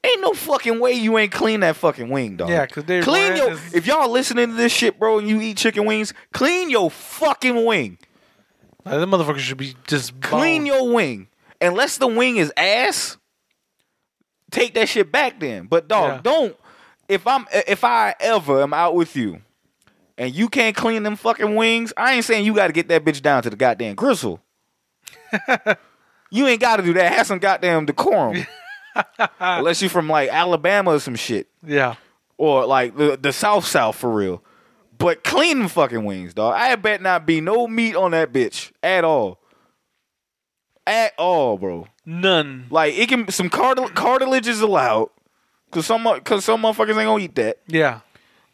Ain't no fucking way you ain't clean that fucking wing, dog. Yeah, cause they're clean your. ranches. If y'all listening to this shit, bro, and you eat chicken wings, clean your fucking wing. Like, them motherfuckers should be just Clean your wing. Unless the wing is ass, take that shit back then. But dog, Yeah. don't if I'm if I ever am out with you and you can't clean them fucking wings, I ain't saying you gotta get that bitch down to the goddamn gristle. [LAUGHS] you ain't gotta do that. Have some goddamn decorum. [LAUGHS] Unless you from like Alabama or some shit. Yeah. Or like the the South South for real. But clean fucking wings, dog. I bet not be no meat on that bitch at all. At all, bro. None. Like it can some cartil- cartilage is allowed. Cause some cause some motherfuckers ain't gonna eat that. Yeah.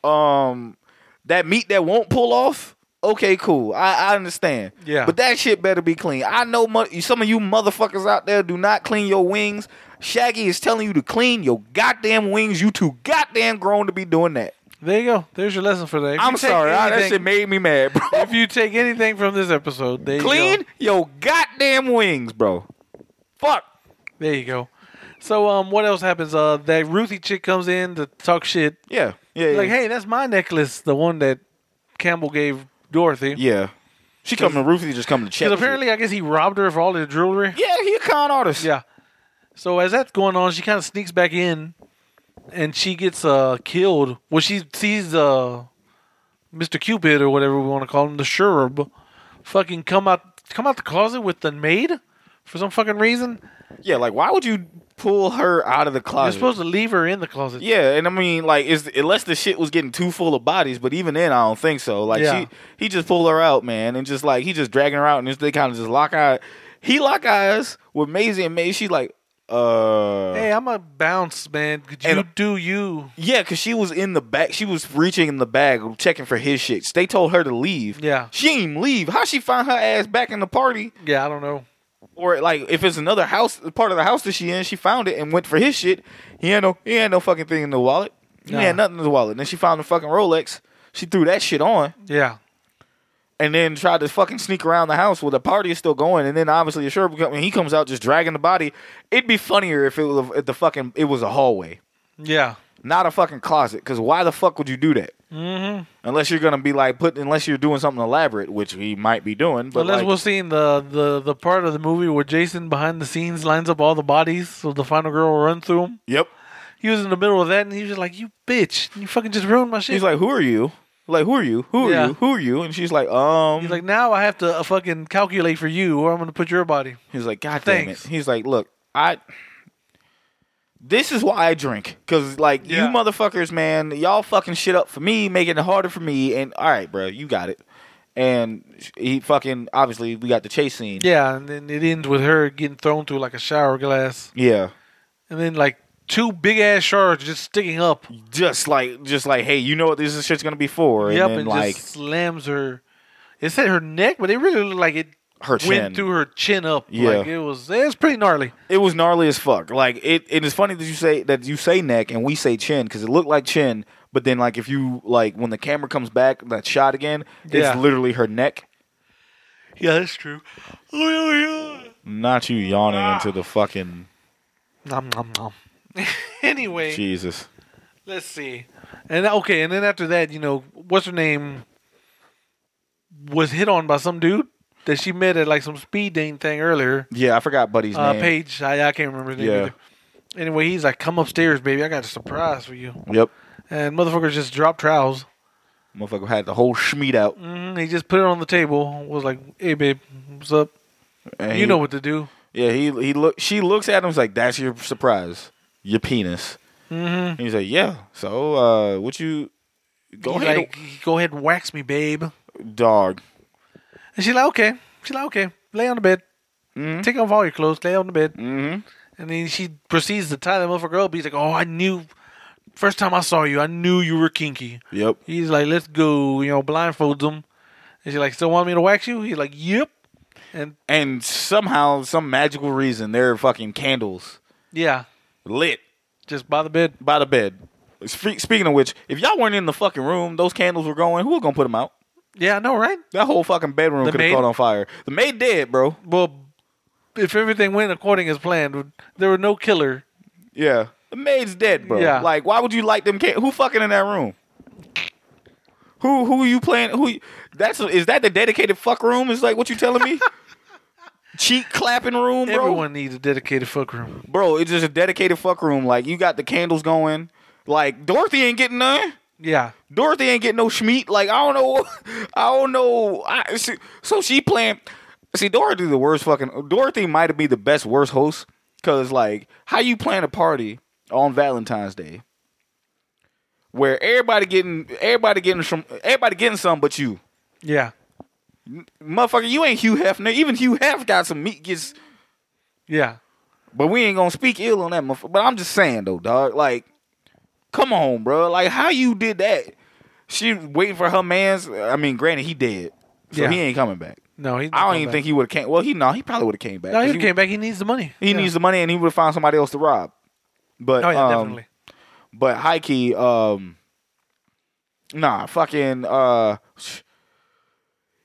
Um that meat that won't pull off, okay, cool. I, I understand. Yeah. But that shit better be clean. I know mo- some of you motherfuckers out there do not clean your wings. Shaggy is telling you to clean your goddamn wings. You too goddamn grown to be doing that. There you go. There's your lesson for that. If I'm you take sorry. I, that anything- shit made me mad, bro. If you take anything from this episode, there you Clean go. your goddamn wings, bro. Fuck. There you go. So um, what else happens? Uh, that Ruthie chick comes in to talk shit. Yeah. Yeah. yeah. Like, hey, that's my necklace, the one that Campbell gave Dorothy. Yeah. She coming to Ruthie just coming to check. Because apparently, I guess he robbed her of all the jewelry. Yeah, he a con artist. Yeah. So as that's going on, she kind of sneaks back in, and she gets uh killed. Well, she sees uh Mr. Cupid or whatever we want to call him, the Cherub, fucking come out come out the closet with the maid for some fucking reason. Yeah, like why would you pull her out of the closet? You're supposed to leave her in the closet. yeah, and I mean, like, is unless the shit was getting too full of bodies, but even then, I don't think so. Like, Yeah. she, he just pulled her out, man, and just like he just dragging her out, and just, they kind of just lock eyes. He lock eyes with Maisie, and Maisie, she like, uh, Hey, I'm a bounce, man. Could you And- do you? yeah, because she was in the back, she was reaching in the bag, checking for his shit. They told her to leave. Yeah. she ain't even leave. How she find her ass back in the party? Yeah, I don't know. or like if it's another house part of the house that she in, she found it and went for his shit. He had no he had no fucking thing in the wallet. He Nah. had nothing in the wallet. And then she found the fucking Rolex. She threw that shit on Yeah. And then tried to fucking sneak around the house while the party is still going. And then obviously, sure, when he comes out just dragging the body, it'd be funnier if it was if the fucking it was a hallway, Yeah. not a fucking closet. Because why the fuck would you do that? Mm-hmm. Unless you're gonna be like put, unless you're doing something elaborate, which he might be doing. But Unless like, we're seeing the, the, the part of the movie where Jason behind the scenes lines up all the bodies so the final girl will run through them. yep. He was in the middle of that and he was just like, You bitch. You fucking just ruined my shit. He's like, "Who are you? Like, who are you? Who are Yeah. you? Who are you?" And she's like, "Um." He's like, Now I have to uh, fucking calculate for you or I'm gonna put your body. He's like, God damn Thanks. it. He's like, look, I. This is why I drink, cause like Yeah. you motherfuckers, man, y'all fucking shit up for me, making it harder for me. And all right, bro, you got it. And he fucking obviously we got the chase scene. Yeah, and then it ends with her getting thrown through like a shower glass. Yeah. And then like two big ass shards just sticking up. Just like, just like, hey, you know what this shit's gonna be for? And yep, then and like just slams her. It said her neck, but it really looked like it her chin. went through her chin up. Yeah. Like it was it was pretty gnarly. it was gnarly as fuck. Like it, it is funny that you say that you say neck and we say chin because it looked like chin, but then like if you like when the camera comes back that shot again, Yeah. it's literally her neck. Yeah, that's true. Not you yawning into the fucking Nom, nom, nom. [LAUGHS] anyway, Jesus. let's see. And okay, and then after that, you know, what's her name was hit on by some dude that she met at like some speed dating thing earlier. Yeah, I forgot Buddy's Uh, name. Paige, I, I can't remember his name Yeah. either. Anyway, he's like, "Come upstairs, baby. I got a surprise for you." Yep. And motherfucker just dropped trowels. Motherfucker had the whole schmeat out. hmm He just put it on the table. Was like, "Hey, babe, what's up? And you he- know what to do." Yeah, he he look. She looks at him like, "That's your surprise, your penis." Mm-hmm. He's like, "Yeah." So, uh, what you go He's ahead, like, "Go ahead and wax me, babe." dog? And she's like, "Okay." She's like, "Okay, lay on the bed. Mhm. Take off all your clothes. Lay on the bed." Mm-hmm. And then she proceeds to tie the motherfucker up. He's like, "Oh, I knew." First time I saw you, I knew you were kinky. Yep. He's like, let's go, you know, blindfolds them. And she's like, still want me to wax you? He's like, yep. And And somehow, some magical reason, there are fucking candles yeah, lit just by the bed. by the bed. Speaking of which, if y'all weren't in the fucking room, those candles were going. Who was gonna put them out? Yeah, I know, right? That whole fucking bedroom The could have maid? caught on fire. The maid dead, bro. Well, if everything went according as planned, there were no killer. Yeah, the maid's dead, bro. Yeah. Like, why would you light them? Can- who fucking in that room? Who who you playing? Who you- that's is that the dedicated fuck room? Is like what you telling me? [LAUGHS] Cheek clapping room, bro. Everyone needs a dedicated fuck room. Bro, it's just a dedicated fuck room. Like you got the candles going. Like Dorothy ain't getting none. Yeah, Dorothy ain't getting no schmeat. Like I don't know, [LAUGHS] I don't know. I, see, so she playing. See, Dorothy the worst fucking. Dorothy might have been the best worst host because like how you plan a party on Valentine's Day where everybody getting everybody getting some everybody getting some but you, yeah, motherfucker. You ain't Hugh Hefner. Even Hugh Hef got some meat. Gets, yeah. but we ain't gonna speak ill on that motherfucker. But I'm just saying though, dog. Like, come on, bro. Like how you did that? She waiting for her man's. I mean, granted, he dead, so Yeah. he ain't coming back. No, he's I don't even think he would have came. Well, he no, he probably would have came back. No, 'cause he came back. He needs the money. He Yeah. needs the money, and he would have found somebody else to rob. But Oh yeah, um, definitely. But high key, um, nah, fucking, uh,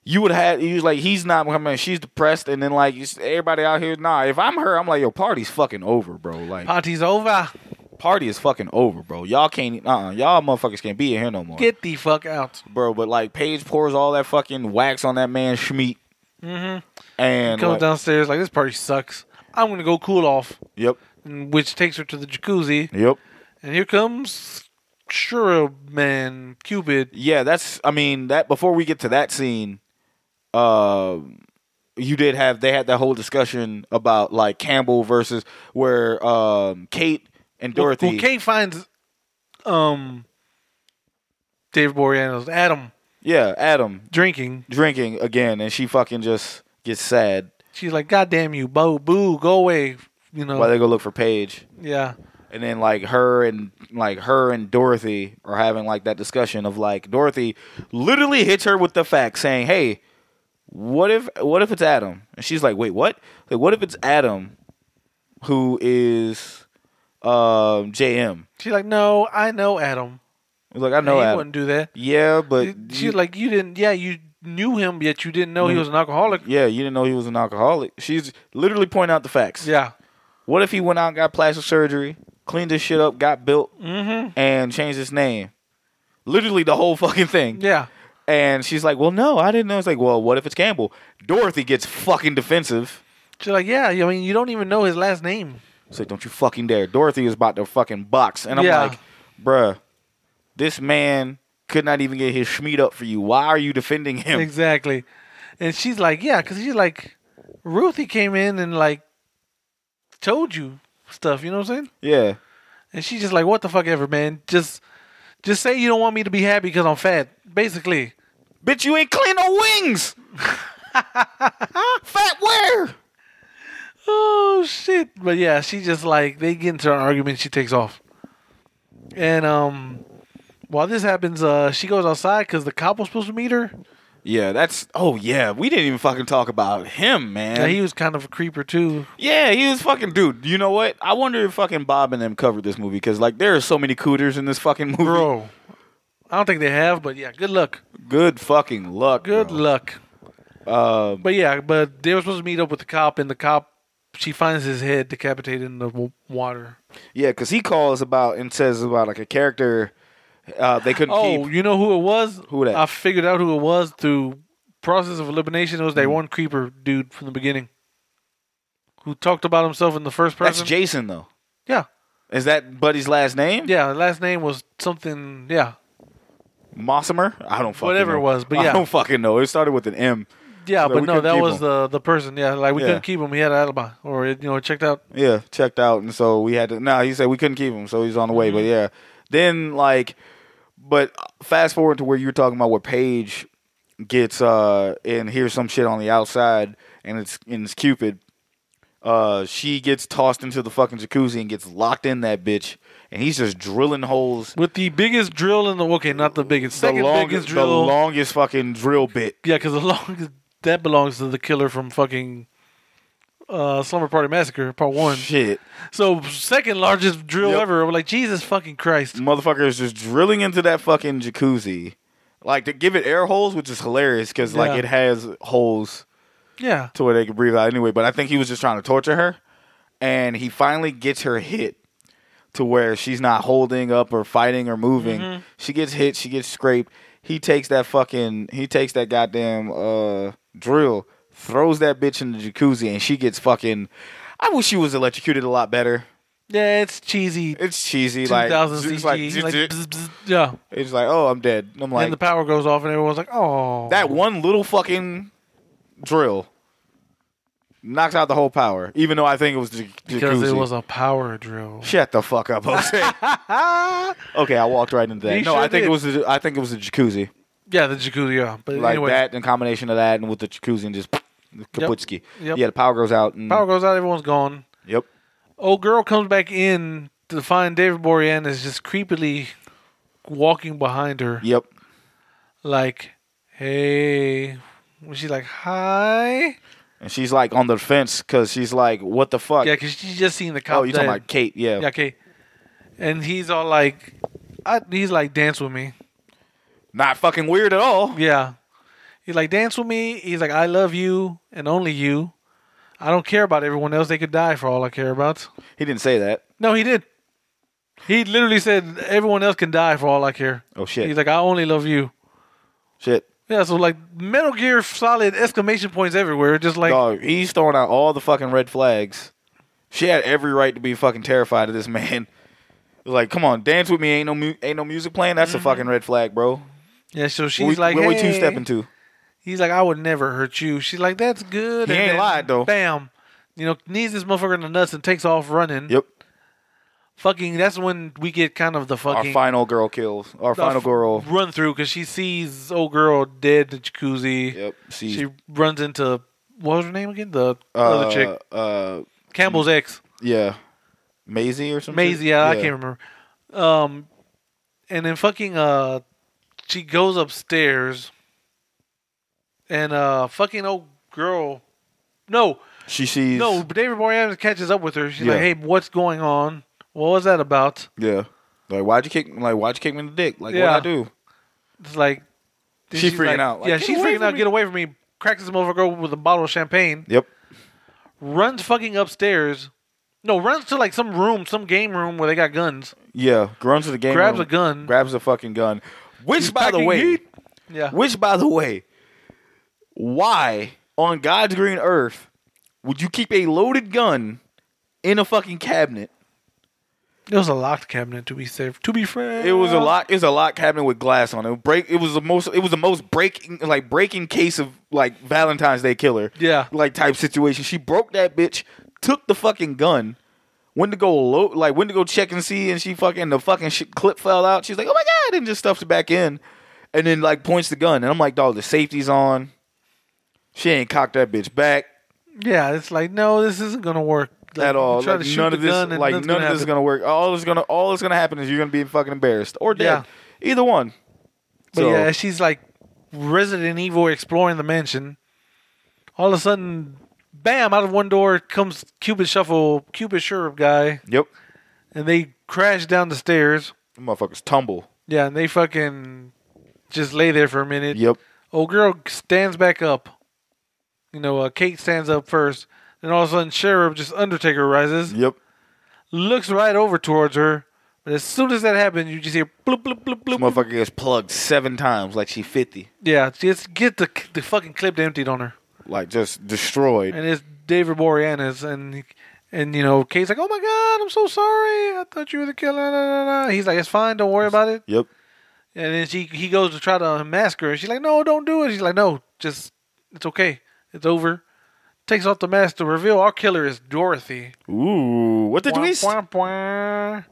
you would have. You was like, he's not. Mean, she's depressed, and then like you everybody out here. Nah, if I'm her, I'm like, yo, party's fucking over, bro. Like, Party's over. party is fucking over, bro. Y'all can't. Uh, uh y'all motherfuckers can't be in here no more, Get the fuck out. bro. But like, Paige pours all that fucking wax on that man schmeat, mm-hmm. and Comes like, downstairs like this party sucks. I'm gonna go cool off, yep, which takes her to the jacuzzi. yep. And here comes Sure Man Cupid. Yeah, that's. I mean, that before we get to that scene, uh, you did have they had that whole discussion about like Campbell versus where um Kate and Dorothy. Well, Kate finds um Dave Boreanaz, Adam, Yeah, Adam drinking. drinking again, and she fucking just gets sad She's like, "God damn you, boo, boo, go away." You know. while they go look for Paige, yeah. and then like her and like her and Dorothy are having like that discussion of like Dorothy literally hits her with the fact saying, "Hey." What if what if it's Adam? And she's like, "Wait, what? Like, what if it's Adam, who is um, JM?" She's like, "No, I know Adam. He's like, "I know he Adam." wouldn't do that." Yeah, but She's you- like, "You didn't. Yeah, you knew him, yet you didn't know he Mhm. was an alcoholic." yeah, you didn't know he was an alcoholic. She's literally pointing out the facts. Yeah. What if he went out and got plastic surgery, cleaned his shit up, got built, Mm-hmm. and changed his name? Literally the whole fucking thing. Yeah. And she's like, "Well, no, I didn't know." It's like, "Well, what if it's Campbell?" Dorothy gets fucking defensive. She's like, "Yeah, I mean, you don't even know his last name." It's like, "Don't you fucking dare!" Dorothy is about to fucking box, and I'm Yeah. like, "Bruh, this man could not even get his schmeat up for you. Why are you defending him?" Exactly. And she's like, "Yeah," because she's like, Ruthie came in and like told you stuff. You know what I'm saying? Yeah, And she's just like, "What the fuck ever, man? Just, just say you don't want me to be happy because I'm fat." Basically. Bitch, you ain't clean no wings. [LAUGHS] Fat where? Oh shit! But yeah, she just like they get into an argument. She takes off, and um, while this happens, uh, she goes outside because the cop was supposed to meet her. Yeah, that's. Oh yeah, we didn't even fucking talk about him, man. Yeah, he was kind of a creeper too. Yeah, he was fucking dude. You know what? I wonder if fucking Bob and them covered this movie because like there are so many cooters in this fucking movie. Bro, I don't think they have, but yeah, good luck. Good fucking luck. Good bro. luck. Uh, But yeah, but they were supposed to meet up with the cop, and the cop, she finds his head decapitated in the w- water. yeah, because he calls about and says about like a character uh, they couldn't Oh, keep. you know who it was? Who that? I figured out who it was through process of elimination. It was that Hmm. one creeper dude from the beginning who talked about himself in the first person. That's. Jason though. yeah, Is that Buddy's last name? yeah. The last name was something. Yeah, Mossimer? I don't fucking Whatever know. it was, but [LAUGHS] yeah, I don't fucking know. It started with an M. yeah. So but no, that was him. the the person. Yeah, like we Yeah. couldn't keep him. He had an alibi, or you know, checked out. Yeah, checked out, and so we had to. No, he said we couldn't keep him, so he's on the way. But yeah, then like, but fast forward to where you were talking about where Paige gets uh and hears some shit on the outside, and it's and it's Cupid. Uh, she gets tossed into the fucking jacuzzi and gets locked in that bitch, and he's just drilling holes. With the biggest drill in the okay, not the biggest, second the longest, biggest the longest fucking drill bit. yeah, because the longest that belongs to the killer from fucking uh, Slumber Party Massacre Part One. Shit, So second largest drill Yep. ever. We're like Jesus fucking Christ. motherfucker is just drilling into that fucking jacuzzi, like to give it air holes, which is hilarious because like Yeah. it has holes Yeah, to where they can breathe out anyway. But I think he was just trying to torture her, and he finally gets her hit to where she's not holding up or fighting or moving. Mm-hmm. She gets hit, she gets scraped. He takes that fucking, he takes that goddamn uh, drill, throws that bitch in the jacuzzi, and she gets fucking. I wish she was electrocuted a lot better. yeah, it's cheesy. It's cheesy, like 2000 it's CG. like, like, bzz, bzz, yeah, it's like, oh, I'm dead. I'm like and the power goes off, and everyone's like, "Oh, that one little fucking drill knocks out the whole power. Even though I think it was the jacuzzi. because it was a power drill." Shut the fuck up, Jose. [LAUGHS] okay, I walked right into that. You no, sure I think did. it was. The, I think it was the jacuzzi, Yeah, the jacuzzi. Yeah, but like anyway, that in combination of that and with the jacuzzi and just kaputski. Yep. Yeah, the power goes out. And, power goes out, everyone's gone. Yep. Old girl comes back in to find David Boreanaz just creepily walking behind her, Yep. like, "Hey." She's like, "Hi." And she's like on the fence because she's like, "What the fuck?" Yeah, because she's just seen the cop. oh, you talking about Kate? Yeah. Yeah, okay. And he's all like, I, he's like, dance with me. Not fucking weird at all. Yeah. He's like, dance with me. He's like, I love you and only you. I don't care about everyone else. They could die for all I care about. He didn't say that. No, he did. He literally said, everyone else can die for all I care. Oh shit. He's like, I only love you. shit. Yeah, so like Metal Gear Solid exclamation points everywhere. Just like, Dog, he's throwing out all the fucking red flags. She had every right to be fucking terrified of this man. [LAUGHS] Like, come on, dance with me. Ain't no mu- ain't no music playing. That's a mm-hmm. fucking red flag, bro. yeah, so she's What we, like, what we hey. two stepping to? He's like, I would never hurt you. She's like, that's good. He And ain't lied, though. Bam. You know, knees this motherfucker in the nuts and takes off running. Yep. Fucking, that's when we get kind of the Our fucking final girl kills. Our final f- girl. run through because she sees old girl dead in the jacuzzi. Yep. She, She runs into what was her name again? The uh, other chick, Uh, Campbell's ex, yeah. Maisie or something. Maisie. Yeah, I can't remember. Um, and then fucking uh, she goes upstairs, and uh, fucking old girl. No, She sees. no. But David Boreanaz catches up with her. She's Yeah. like, "Hey, what's going on? What was that about?" Yeah. Like, why'd you kick? Like, why'd you kick me in the dick? Like, Yeah. what'd I do? It's like She She's freaking like- out, like, yeah, "Get she's away freaking from out. me." Get away from me! Cracks this motherfucker with a bottle of champagne. Yep. Runs fucking upstairs. No, runs to like some room, some game room where they got guns. Yeah. Runs to the game. Grabs room, a gun. Grabs a fucking gun. Which, by the packing way, heat. Yeah. Which, by the way, why on God's green earth would you keep a loaded gun in a fucking cabinet? It was a locked cabinet to be safe. To be fair, It was a lock. It was a locked cabinet with glass on it. Break. It was the most. It was the most breaking, like breaking case of like Valentine's Day killer. Yeah. Like type situation. She broke that bitch. Took the fucking gun. Went to go load. Like went to go check and see, and she fucking the fucking shit clip fell out. She's like, oh my god, and just stuffs it back in, and then like points the gun, and I'm like, dog, the safety's on. She ain't cocked that bitch back Yeah, it's like no, this isn't gonna work Like, at all. Like, none the of this, gun like none of this is gonna work. All is gonna, all that's gonna happen is you're gonna be fucking embarrassed or dead. Either one. But So- yeah, she's like Resident Evil exploring the mansion. All of a sudden, bam! Out of one door comes Cupid Shuffle, Cupid Cherub guy, Yep. and they crash down the stairs. Them motherfuckers tumble. Yeah, and they fucking just lay there for a minute. Yep. Old girl stands back up. You know, uh, Kate stands up first. Then all of a sudden, Cherub just Undertaker rises, Yep. looks right over towards her. But as soon as that happens, you just hear bloop bloop bloop This bloop. motherfucker gets plugged seven times like she 50. Yeah, just get the the fucking clip emptied on her. Like just destroyed. and it's David Boreanaz, and and you know Kate's like, "Oh my God, I'm so sorry. I thought you were the killer." Nah, nah, nah. He's like, "It's fine. Don't worry about it." Yep. And then she he goes to try to unmask her, and she's like, "No, don't do it." She's like, "No, just it's okay. It's over." Takes off the mask to reveal our killer is Dorothy. Ooh, what the Wah, twist? wah, wah.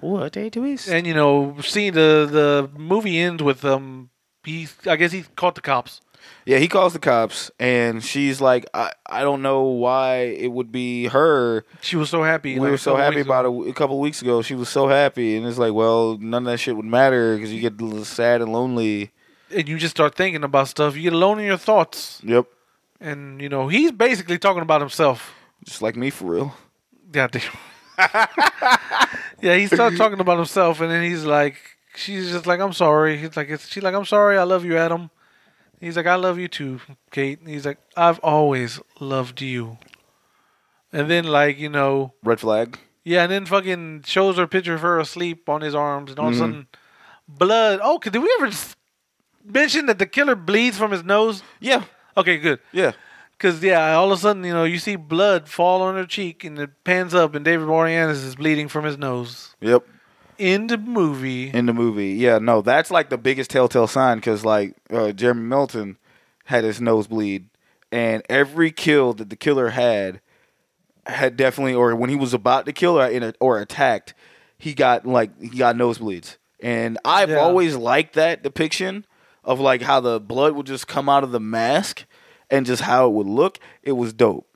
What a twist. And you know, seeing the the movie ends with um, he I guess he caught the cops. Yeah, he calls the cops, and she's like, I, I don't know why it would be her. She was so happy. We like, were so happy about it a couple weeks ago. She was so happy, and it's like, well, none of that shit would matter because you get a little sad and lonely. And you just start thinking about stuff. You get alone in your thoughts. Yep, And, you know, he's basically talking about himself. just like me for real. Damn. [LAUGHS] yeah, he starts talking about himself, and then he's like, she's just like, I'm sorry. He's like, it's, she's like, I'm sorry. I love you, Adam. He's like, I love you too, Kate. He's like, I've always loved you. And then, like, you know, Red flag. yeah, and then fucking shows her picture of her asleep on his arms, and all of a mm-hmm. sudden, blood. Oh, did we ever mention that the killer bleeds from his nose? Yeah, Okay, good. yeah. Cause yeah, all of a sudden you know you see blood fall on her cheek and it pans up and David Boreanaz is bleeding from his nose. Yep. In the movie, in the movie. Yeah, no, that's like the biggest telltale sign because like uh, Jeremy Melton had his nose bleed, and every kill that the killer had had definitely, or when he was about to kill a, or attacked, he got like he got nosebleeds, and I've Yeah. always liked that depiction of like how the blood would just come out of the mask and just how it would look. It was dope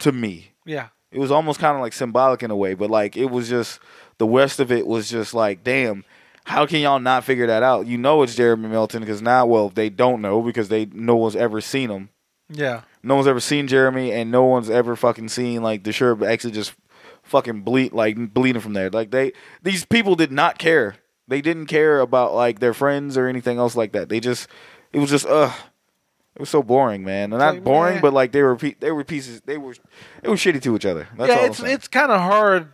to me yeah, it was almost kind of like symbolic in a way, but like it was just the rest of it was just like, damn, how can y'all not figure that out? You know it's Jeremy Melton because now, well, they don't know because they no one's ever seen him. yeah, No one's ever seen Jeremy, and no one's ever fucking seen like the shirt actually just fucking bleed like bleeding from there. Like they these people did not care. They didn't care about like their friends or anything else like that. They just it was just ugh. It was so boring, man. And not Like, boring, man. but like they were pe- they were pieces. They were they were shitty to each other. That's yeah. I'm It's it's kind of hard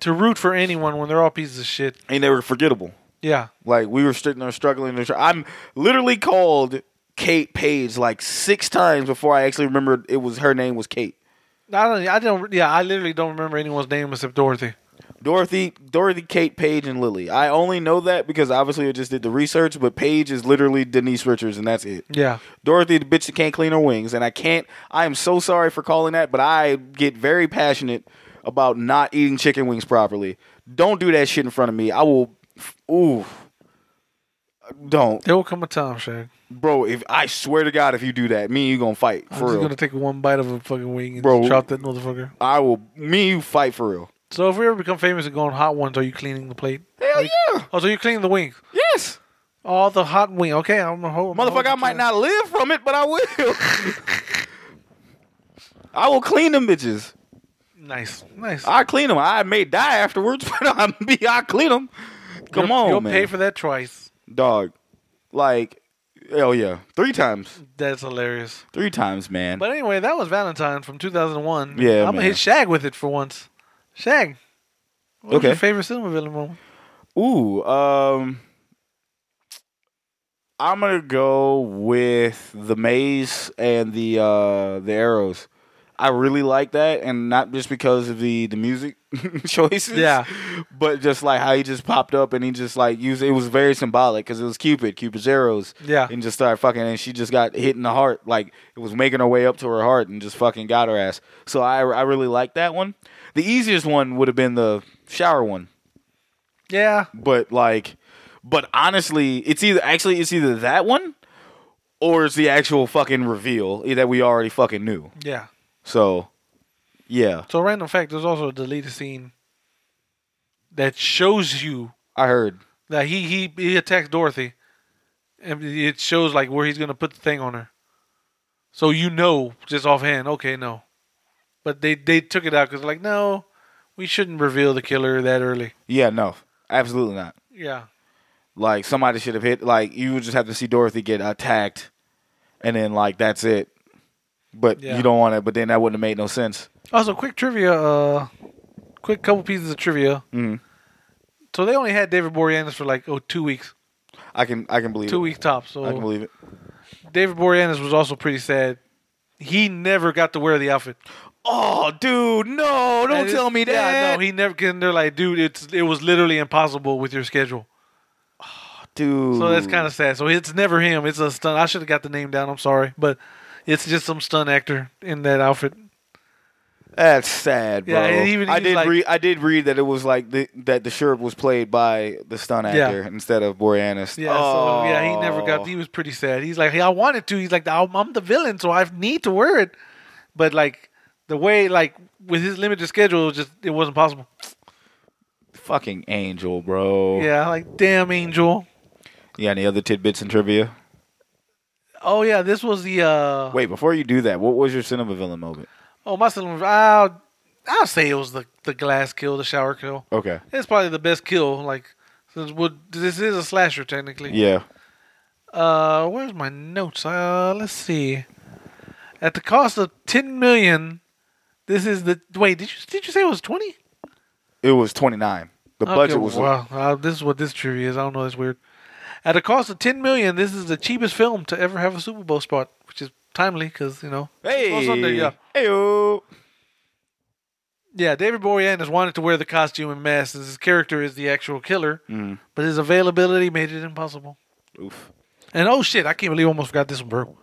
to root for anyone when they're all pieces of shit. and they were forgettable. Yeah, Like we were sitting there struggling. I'm literally called Kate Paige like six times before I actually remembered it was her name was Kate. I don't. I don't. Yeah, I literally don't remember anyone's name except Dorothy. Dorothy, Dorothy, Kate, Paige, and Lily. I only know that because obviously I just did the research. But Paige is literally Denise Richards, and that's it. Yeah, Dorothy, the bitch that can't clean her wings, and I can't. I am so sorry for calling that, but I get very passionate about not eating chicken wings properly. Don't do that shit in front of me. I will. Ooh. Don't, there will come a time, Shag. bro. If I swear to God, if you do that, me and you gonna fight I'm for just real. gonna take one bite of a fucking wing and Bro. chop that motherfucker. I will. Me and you fight for real. So if we ever become famous and go on hot ones, are you cleaning the plate? Hell Like- yeah. Oh, so you're cleaning the wings? Yes, Oh, the hot wing. Okay, I'm hold. I'm motherfucker. I might not live from it, but I will. [LAUGHS] I will clean them bitches. Nice, nice. I clean them. I may die afterwards, [LAUGHS] but I'm be I clean them. Come You'll- on, You'll man. pay for that twice. dog. Like, hell yeah, three times, That's hilarious. three times, man. But anyway, that was Valentine from 2001. Yeah, I'm gonna man. hit Shag with it for once. Shag. What's Okay. your favorite cinema villain moment? Ooh, um, I'm gonna go with the maze and the uh the arrows. I really like that, and not just because of the the music [LAUGHS] choices, Yeah. but just like how he just popped up and he just like used it was very symbolic because it was Cupid, Cupid's arrows, Yeah. and just started fucking, and she just got hit in the heart, like it was making her way up to her heart, and just fucking got her ass. So I I really like that one. The easiest one would have been the shower one Yeah. but like but honestly it's either actually it's either that one or it's the actual fucking reveal that we already fucking knew Yeah. so yeah So random fact, there's also a deleted scene that shows you i heard that he he he attacks Dorothy, and it shows like where he's gonna put the thing on her. So you know just offhand, okay, no, but they they took it out because like no, we shouldn't reveal the killer that early. yeah no absolutely not Yeah. like somebody should have hit like you would just have to see dorothy get attacked and then like that's it but Yeah. you don't want it but then that wouldn't have made no sense Also, quick trivia. Uh, quick couple pieces of trivia. Mhm. So they only had David Boreanaz for like oh two weeks, i can i can believe two it weeks tops. i can believe it David Boreanaz was also pretty sad. He never got to wear the outfit. Oh dude no don't tell me that Yeah, no, he never. Cause they're like, dude, it's it was literally impossible with your schedule. dude So that's kind of sad. So it's never him. It's a stunt. I should have got the name down. I'm sorry, but it's just some stunt actor in that outfit. That's sad, bro. Yeah, even I did like- read. I did read that it was like the, that the sheriff was played by the stunt Yeah. actor instead of Boreanaz. Yeah, so yeah, he never got. Oh. He was pretty sad. He's like, hey, I wanted to. He's like, I'm, I'm the villain, so I need to wear it. But like the way, like with his limited schedule, it was just it wasn't possible. fucking angel, bro. Yeah, like damn Angel. Yeah, any other tidbits and trivia? Oh yeah, this was the. uh Wait, before you do that, what was your cinema villain moment? Oh, my son. I'll, I'll say it was the the glass kill, the shower kill. Okay. It's probably the best kill. Like, since would this is a slasher technically. Yeah. Uh, where's my notes? Uh, let's see. At the cost of ten million, this is the wait. Did you did you say it was twenty? It was 29. The budget was well. Uh, this is what this trivia is. I don't know. That's weird. At a cost of ten million, this is the cheapest film to ever have a Super Bowl spot, which is timely because you know. Hey. Sunday, yeah. Hey. Yeah, David Boreanaz wanted to wear the costume and mask, as his character is the actual killer, Mm. but his availability made it impossible. Oof. And oh shit, I can't believe I almost forgot this one, bro.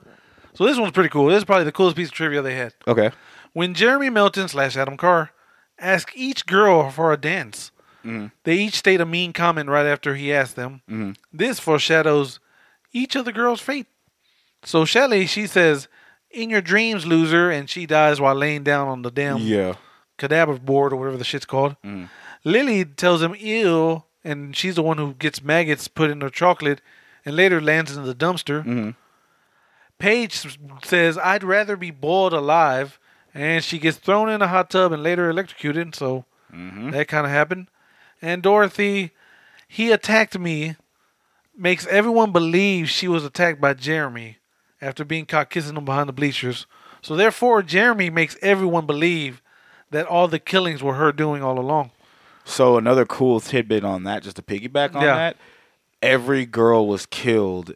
So this one's pretty cool. This is probably the coolest piece of trivia they had. Okay. When Jeremy Melton slash Adam Carr asked each girl for a dance, Mhm. they each state a mean comment right after he asked them. Mhm. This foreshadows each of the girls' fate. So Shelley, she says, "In your dreams, loser," and she dies while laying down on the damn Yeah. cadaver board or whatever the shit's called. Mm. Lily tells him ew, and she's the one who gets maggots put in her chocolate and later lands in the dumpster. Mhm. Paige says, I'd rather be boiled alive, and she gets thrown in a hot tub and later electrocuted, so Mhm. that kind of happened. And Dorothy, he attacked me, makes everyone believe she was attacked by Jeremy after being caught kissing him behind the bleachers. So therefore, Jeremy makes everyone believe that all the killings were her doing all along. So another cool tidbit on that, just to piggyback on Yeah. that, every girl was killed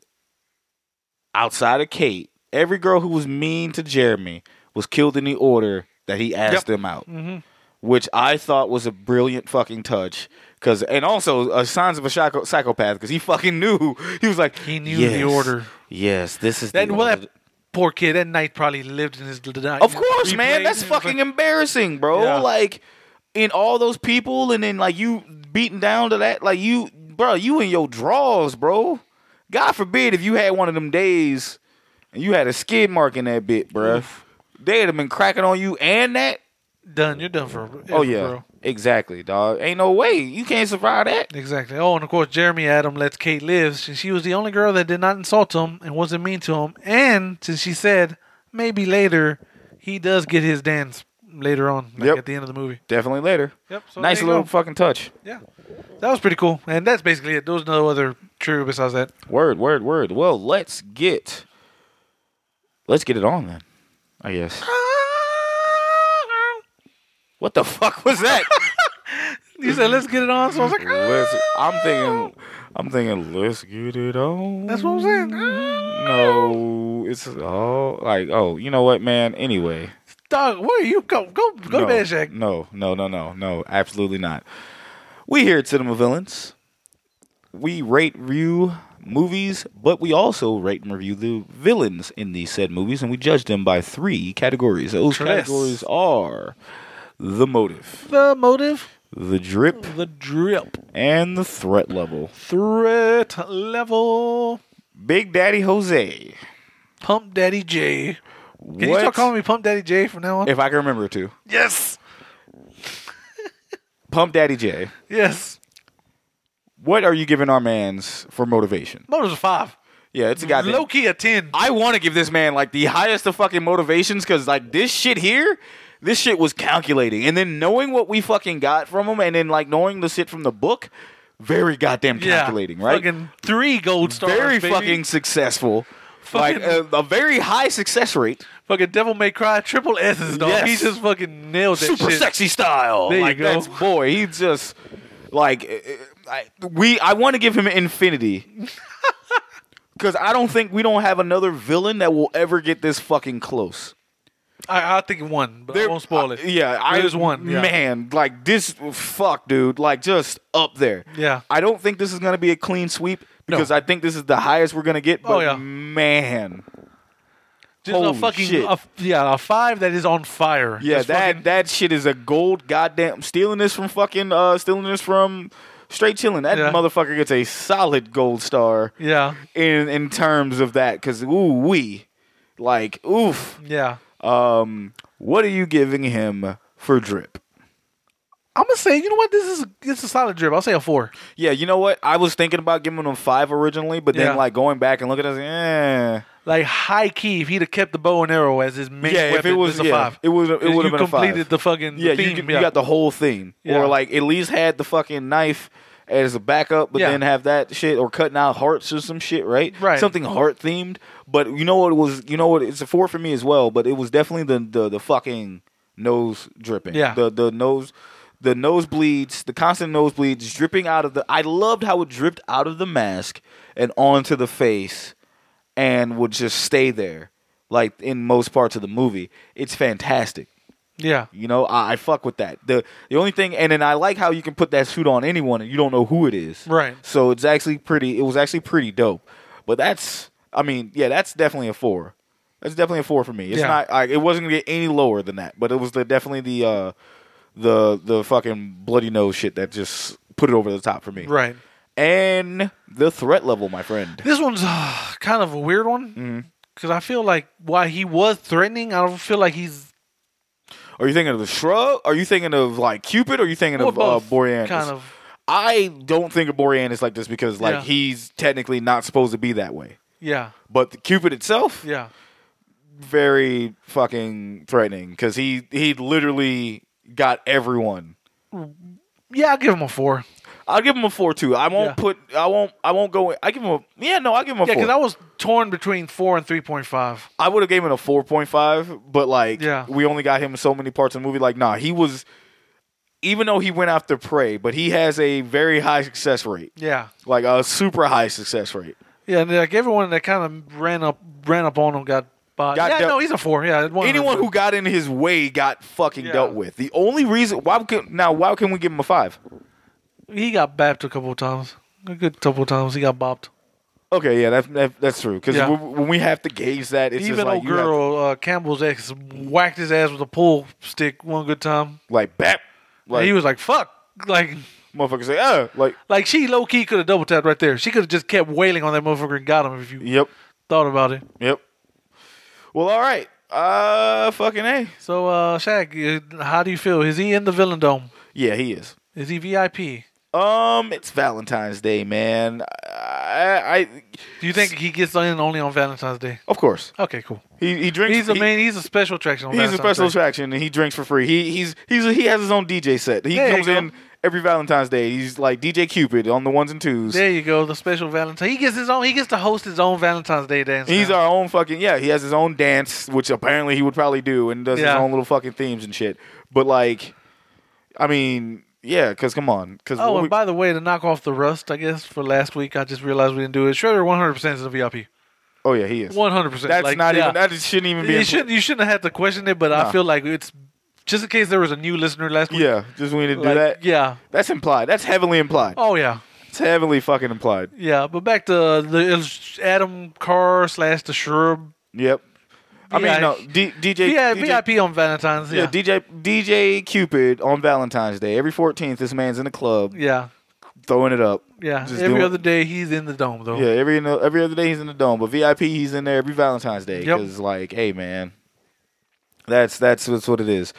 outside of Kate. Every girl who was mean to Jeremy was killed in the order that he asked Yep. them out, Mhm. which I thought was a brilliant fucking touch. Cause and also uh, signs of a psycho- psychopath because he fucking knew [LAUGHS] he was like He knew the order." Yes, this is the well, that poor kid, that night probably lived in his. Of course, man. That's fucking embarrassing, bro. Yeah. Like in all those people, and then like you beating down to that, like you, bro, you in your drawers, bro. God forbid if you had one of them days and you had a skid mark in that bit, bro. They'd have been cracking on you and that. done. You're done for. Oh yeah, bro. exactly, dog. Ain't no way you can't survive that. Exactly. Oh, and of course, Jeremy Adam lets Kate live. Since she was the only girl that did not insult him and wasn't mean to him, and since she said maybe later he does get his dance later on, like Yep. at the end of the movie. Definitely later. Yep. So nice little go. fucking touch. Yeah, that was pretty cool, and that's basically it. There was no other trivia besides that. Word, word, word. Well, let's get let's get it on then. I guess. [LAUGHS] What the fuck was that? [LAUGHS] You said let's get it on, so I was like, let's, I'm oh. thinking, I'm thinking, let's get it on. That's what I'm saying. No, it's all like oh, you know what, man. Anyway, dog, where are you? Go, go, go no, to bed, Shaq. No, no, no, no, no, absolutely not. We here at Cinema Villains, we rate review movies, but we also rate and review the villains in these said movies, and we judge them by three categories. Those Yes. categories are the motive, The motive, the drip, the drip, and the threat level. threat level. Big Daddy Jose. Pump Daddy J. Can you start calling me Pump Daddy J from now on? If I can remember it to. yes, Pump Daddy J. yes. What are you giving our mans for motivation? Motive's a five. Yeah, it's a goddamn. Low key a ten. I want to give this man like the highest of fucking motivations because like this shit here, this shit was calculating, and then knowing what we fucking got from him, and then like knowing the shit from the book, very goddamn calculating, right? Fucking three gold stars. very baby. fucking successful. Fucking- like a, a very high success rate, fucking Devil May Cry triple S's, dog. Yes. He just fucking nailed that super shit. sexy style. There you go. that's boy, he just like uh, I, we. I want to give him infinity [LAUGHS] because I don't think we don't have another villain that will ever get this fucking close. I, I think one, but I There- won't spoil it. yeah, I There's one, yeah. Man, like this, fuck, dude, like just up there. Yeah. I don't think this is gonna be a clean sweep because I think this is the highest we're gonna get. But Oh, yeah. man, Just Holy a fucking shit. a, yeah, a five that is on fire. Yeah, Just that fucking- that shit is a gold goddamn stealing this from fucking uh stealing this from straight chilling. That Yeah. motherfucker gets a solid gold star yeah, in in terms of that cuz ooh we like oof. yeah. Um what are you giving him for drip? I'm gonna say, you know what? This is it's a solid drip. I'll say a four. Yeah, you know what? I was thinking about giving him 5 originally, but then Yeah. like going back and looking at it, eh. Like high key, if he'd have kept the bow and arrow as his main Yeah, if it was a yeah, five. it was it would have been a 5. completed the fucking Yeah, theme. you, could- yeah. you got the whole thing, Yeah. or like at least had the fucking knife as a backup, but Yeah. then have that shit or cutting out hearts or some shit, right? Right. Something heart themed. But you know what it was? You know what? It's a four for me as well. But it was definitely the the, the fucking nose dripping. Yeah. The the nose. The nosebleeds, the constant nosebleeds dripping out of the. I loved how it dripped out of the mask and onto the face, and would just stay there, like in most parts of the movie. It's fantastic. yeah, You know, I, I fuck with that. The the only thing, and then I like how you can put that suit on anyone and you don't know who it is. Right. So it's actually pretty. It was actually pretty dope. But that's, I mean, yeah, that's definitely a four. That's definitely a four for me. It's Yeah. not. I, it wasn't gonna get any lower than that. But it was the definitely the uh, the the fucking bloody nose shit that just put it over the top for me. right. And the threat level, my friend. This one's uh, kind of a weird one Mm-hmm. because I feel like why he was threatening, I don't feel like he's Are you thinking of the Cherub? Are you thinking of like Cupid? Or are you thinking well, of uh, Boreanaz? kind of. I don't think of Boreanaz like this because like Yeah. he's technically not supposed to be that way. Yeah, But the Cupid itself, yeah, very fucking threatening because he he literally got everyone. yeah. I'll give him a four. I'll give him a four too. I won't Yeah. put. I won't. I won't go. I give him a. Yeah, no, I give him a Yeah, because I was torn between four and three point five. I would have given it a four point five, but like, Yeah. we only got him so many parts of the movie. Like, nah, he was. Even though he went after prey, but he has a very high success rate, Yeah, like a super high success rate. yeah. And like everyone that kind of ran up ran up on him got bought. Got yeah, dealt- no, he's a four. Yeah, 100. Anyone who got in his way got fucking Yeah. dealt with. The only reason why can, now why can we give him a five? he got bapped a couple of times, a good couple of times. He got bopped. Okay, yeah, that, that that's true. Because Yeah. when we have to gauge that, it's Even just like old you have to- girl uh, Campbell's ex whacked his ass with a pull stick one good time. like bap, like and he was like, "Fuck!" Like, motherfucker say, oh, like like she low key could have double tapped right there. She could have just kept wailing on that motherfucker and got him if you yep, thought about it. yep. Well, all right, uh, fucking a, So, uh, Shaq, how do you feel? Is he in the Villain Dome? yeah, he is. Is he VIP? Um, it's Valentine's Day, man. I, I Do you think he gets in only on Valentine's Day? of course, Okay, cool. he he drinks. He's a he- main. He's a special attraction. On He's a Valentine's special Day. attraction, and he drinks for free. He he's he's he has his own DJ set. He There you comes go. in every Valentine's Day. He's like DJ Cupid on the ones and twos. There you go. The special Valentine. He gets his own. He gets to host his own Valentine's Day dance. He's now. our own fucking yeah. He has his own dance, which apparently he would probably do, and does Yeah. his own little fucking themes and shit. But like, I mean, yeah, because come on, because Oh, and by the way, to knock off the rust, I guess for last week, I just realized we didn't do it. Shredder, one hundred percent is a VIP. oh yeah, he is. One hundred percent. That's like, not yeah. even that shouldn't even be. You shouldn't. You shouldn't have had to question it, but Nah. I feel like it's just in case there was a new listener last week. Yeah, just we need to do like, that. Yeah. That's implied. That's heavily implied. Oh yeah. It's heavily fucking implied. Yeah. But back to the Adam Carr slash the Cherub. Yep. I mean, no, D, DJ, Yeah, DJ VIP on Valentine's. Yeah, Yeah. DJ DJ Cupid on Valentine's Day. Every 14th, this man's in the club yeah. throwing it up. Yeah. Just Every doing- other day he's in the dome though. Yeah, every every other day he's in the dome, but VIP he's in there every Valentine's Day Yep. because, like, hey man, that's that's that's what it is.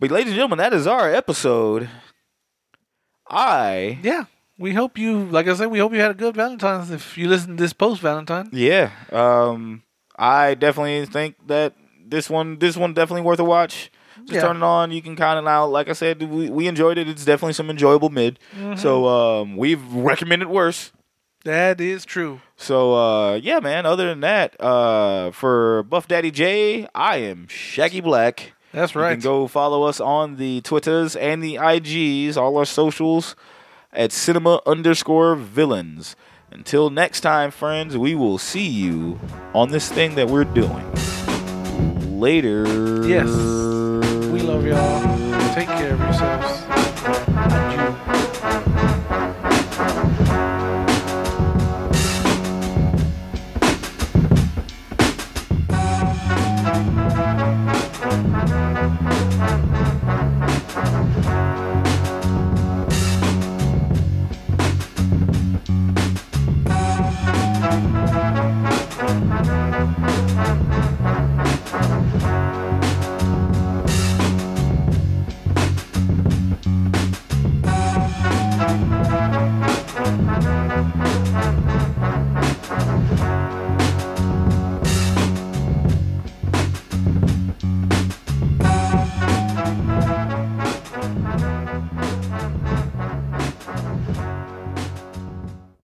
But ladies and gentlemen, that is our episode. I Yeah. We hope you, like I said, we hope you had a good Valentine's. If you listen to this post Valentine, yeah, um, I definitely think that this one this one definitely worth a watch. Just Yeah. turn it on. You can count it out. Like I said, we, we enjoyed it. It's definitely some enjoyable mid. Mm-hmm. So um, we've recommended worse. that is true. So uh, yeah, man. Other than that, uh, for Buff Daddy J, I am Shaggy Black. That's You right. can go follow us on the Twitters and the IGs, all our socials at cinema underscore villains. Until next time, friends, we will see you on this thing that we're doing. Later. Yes. We love y'all. Take care of yourselves.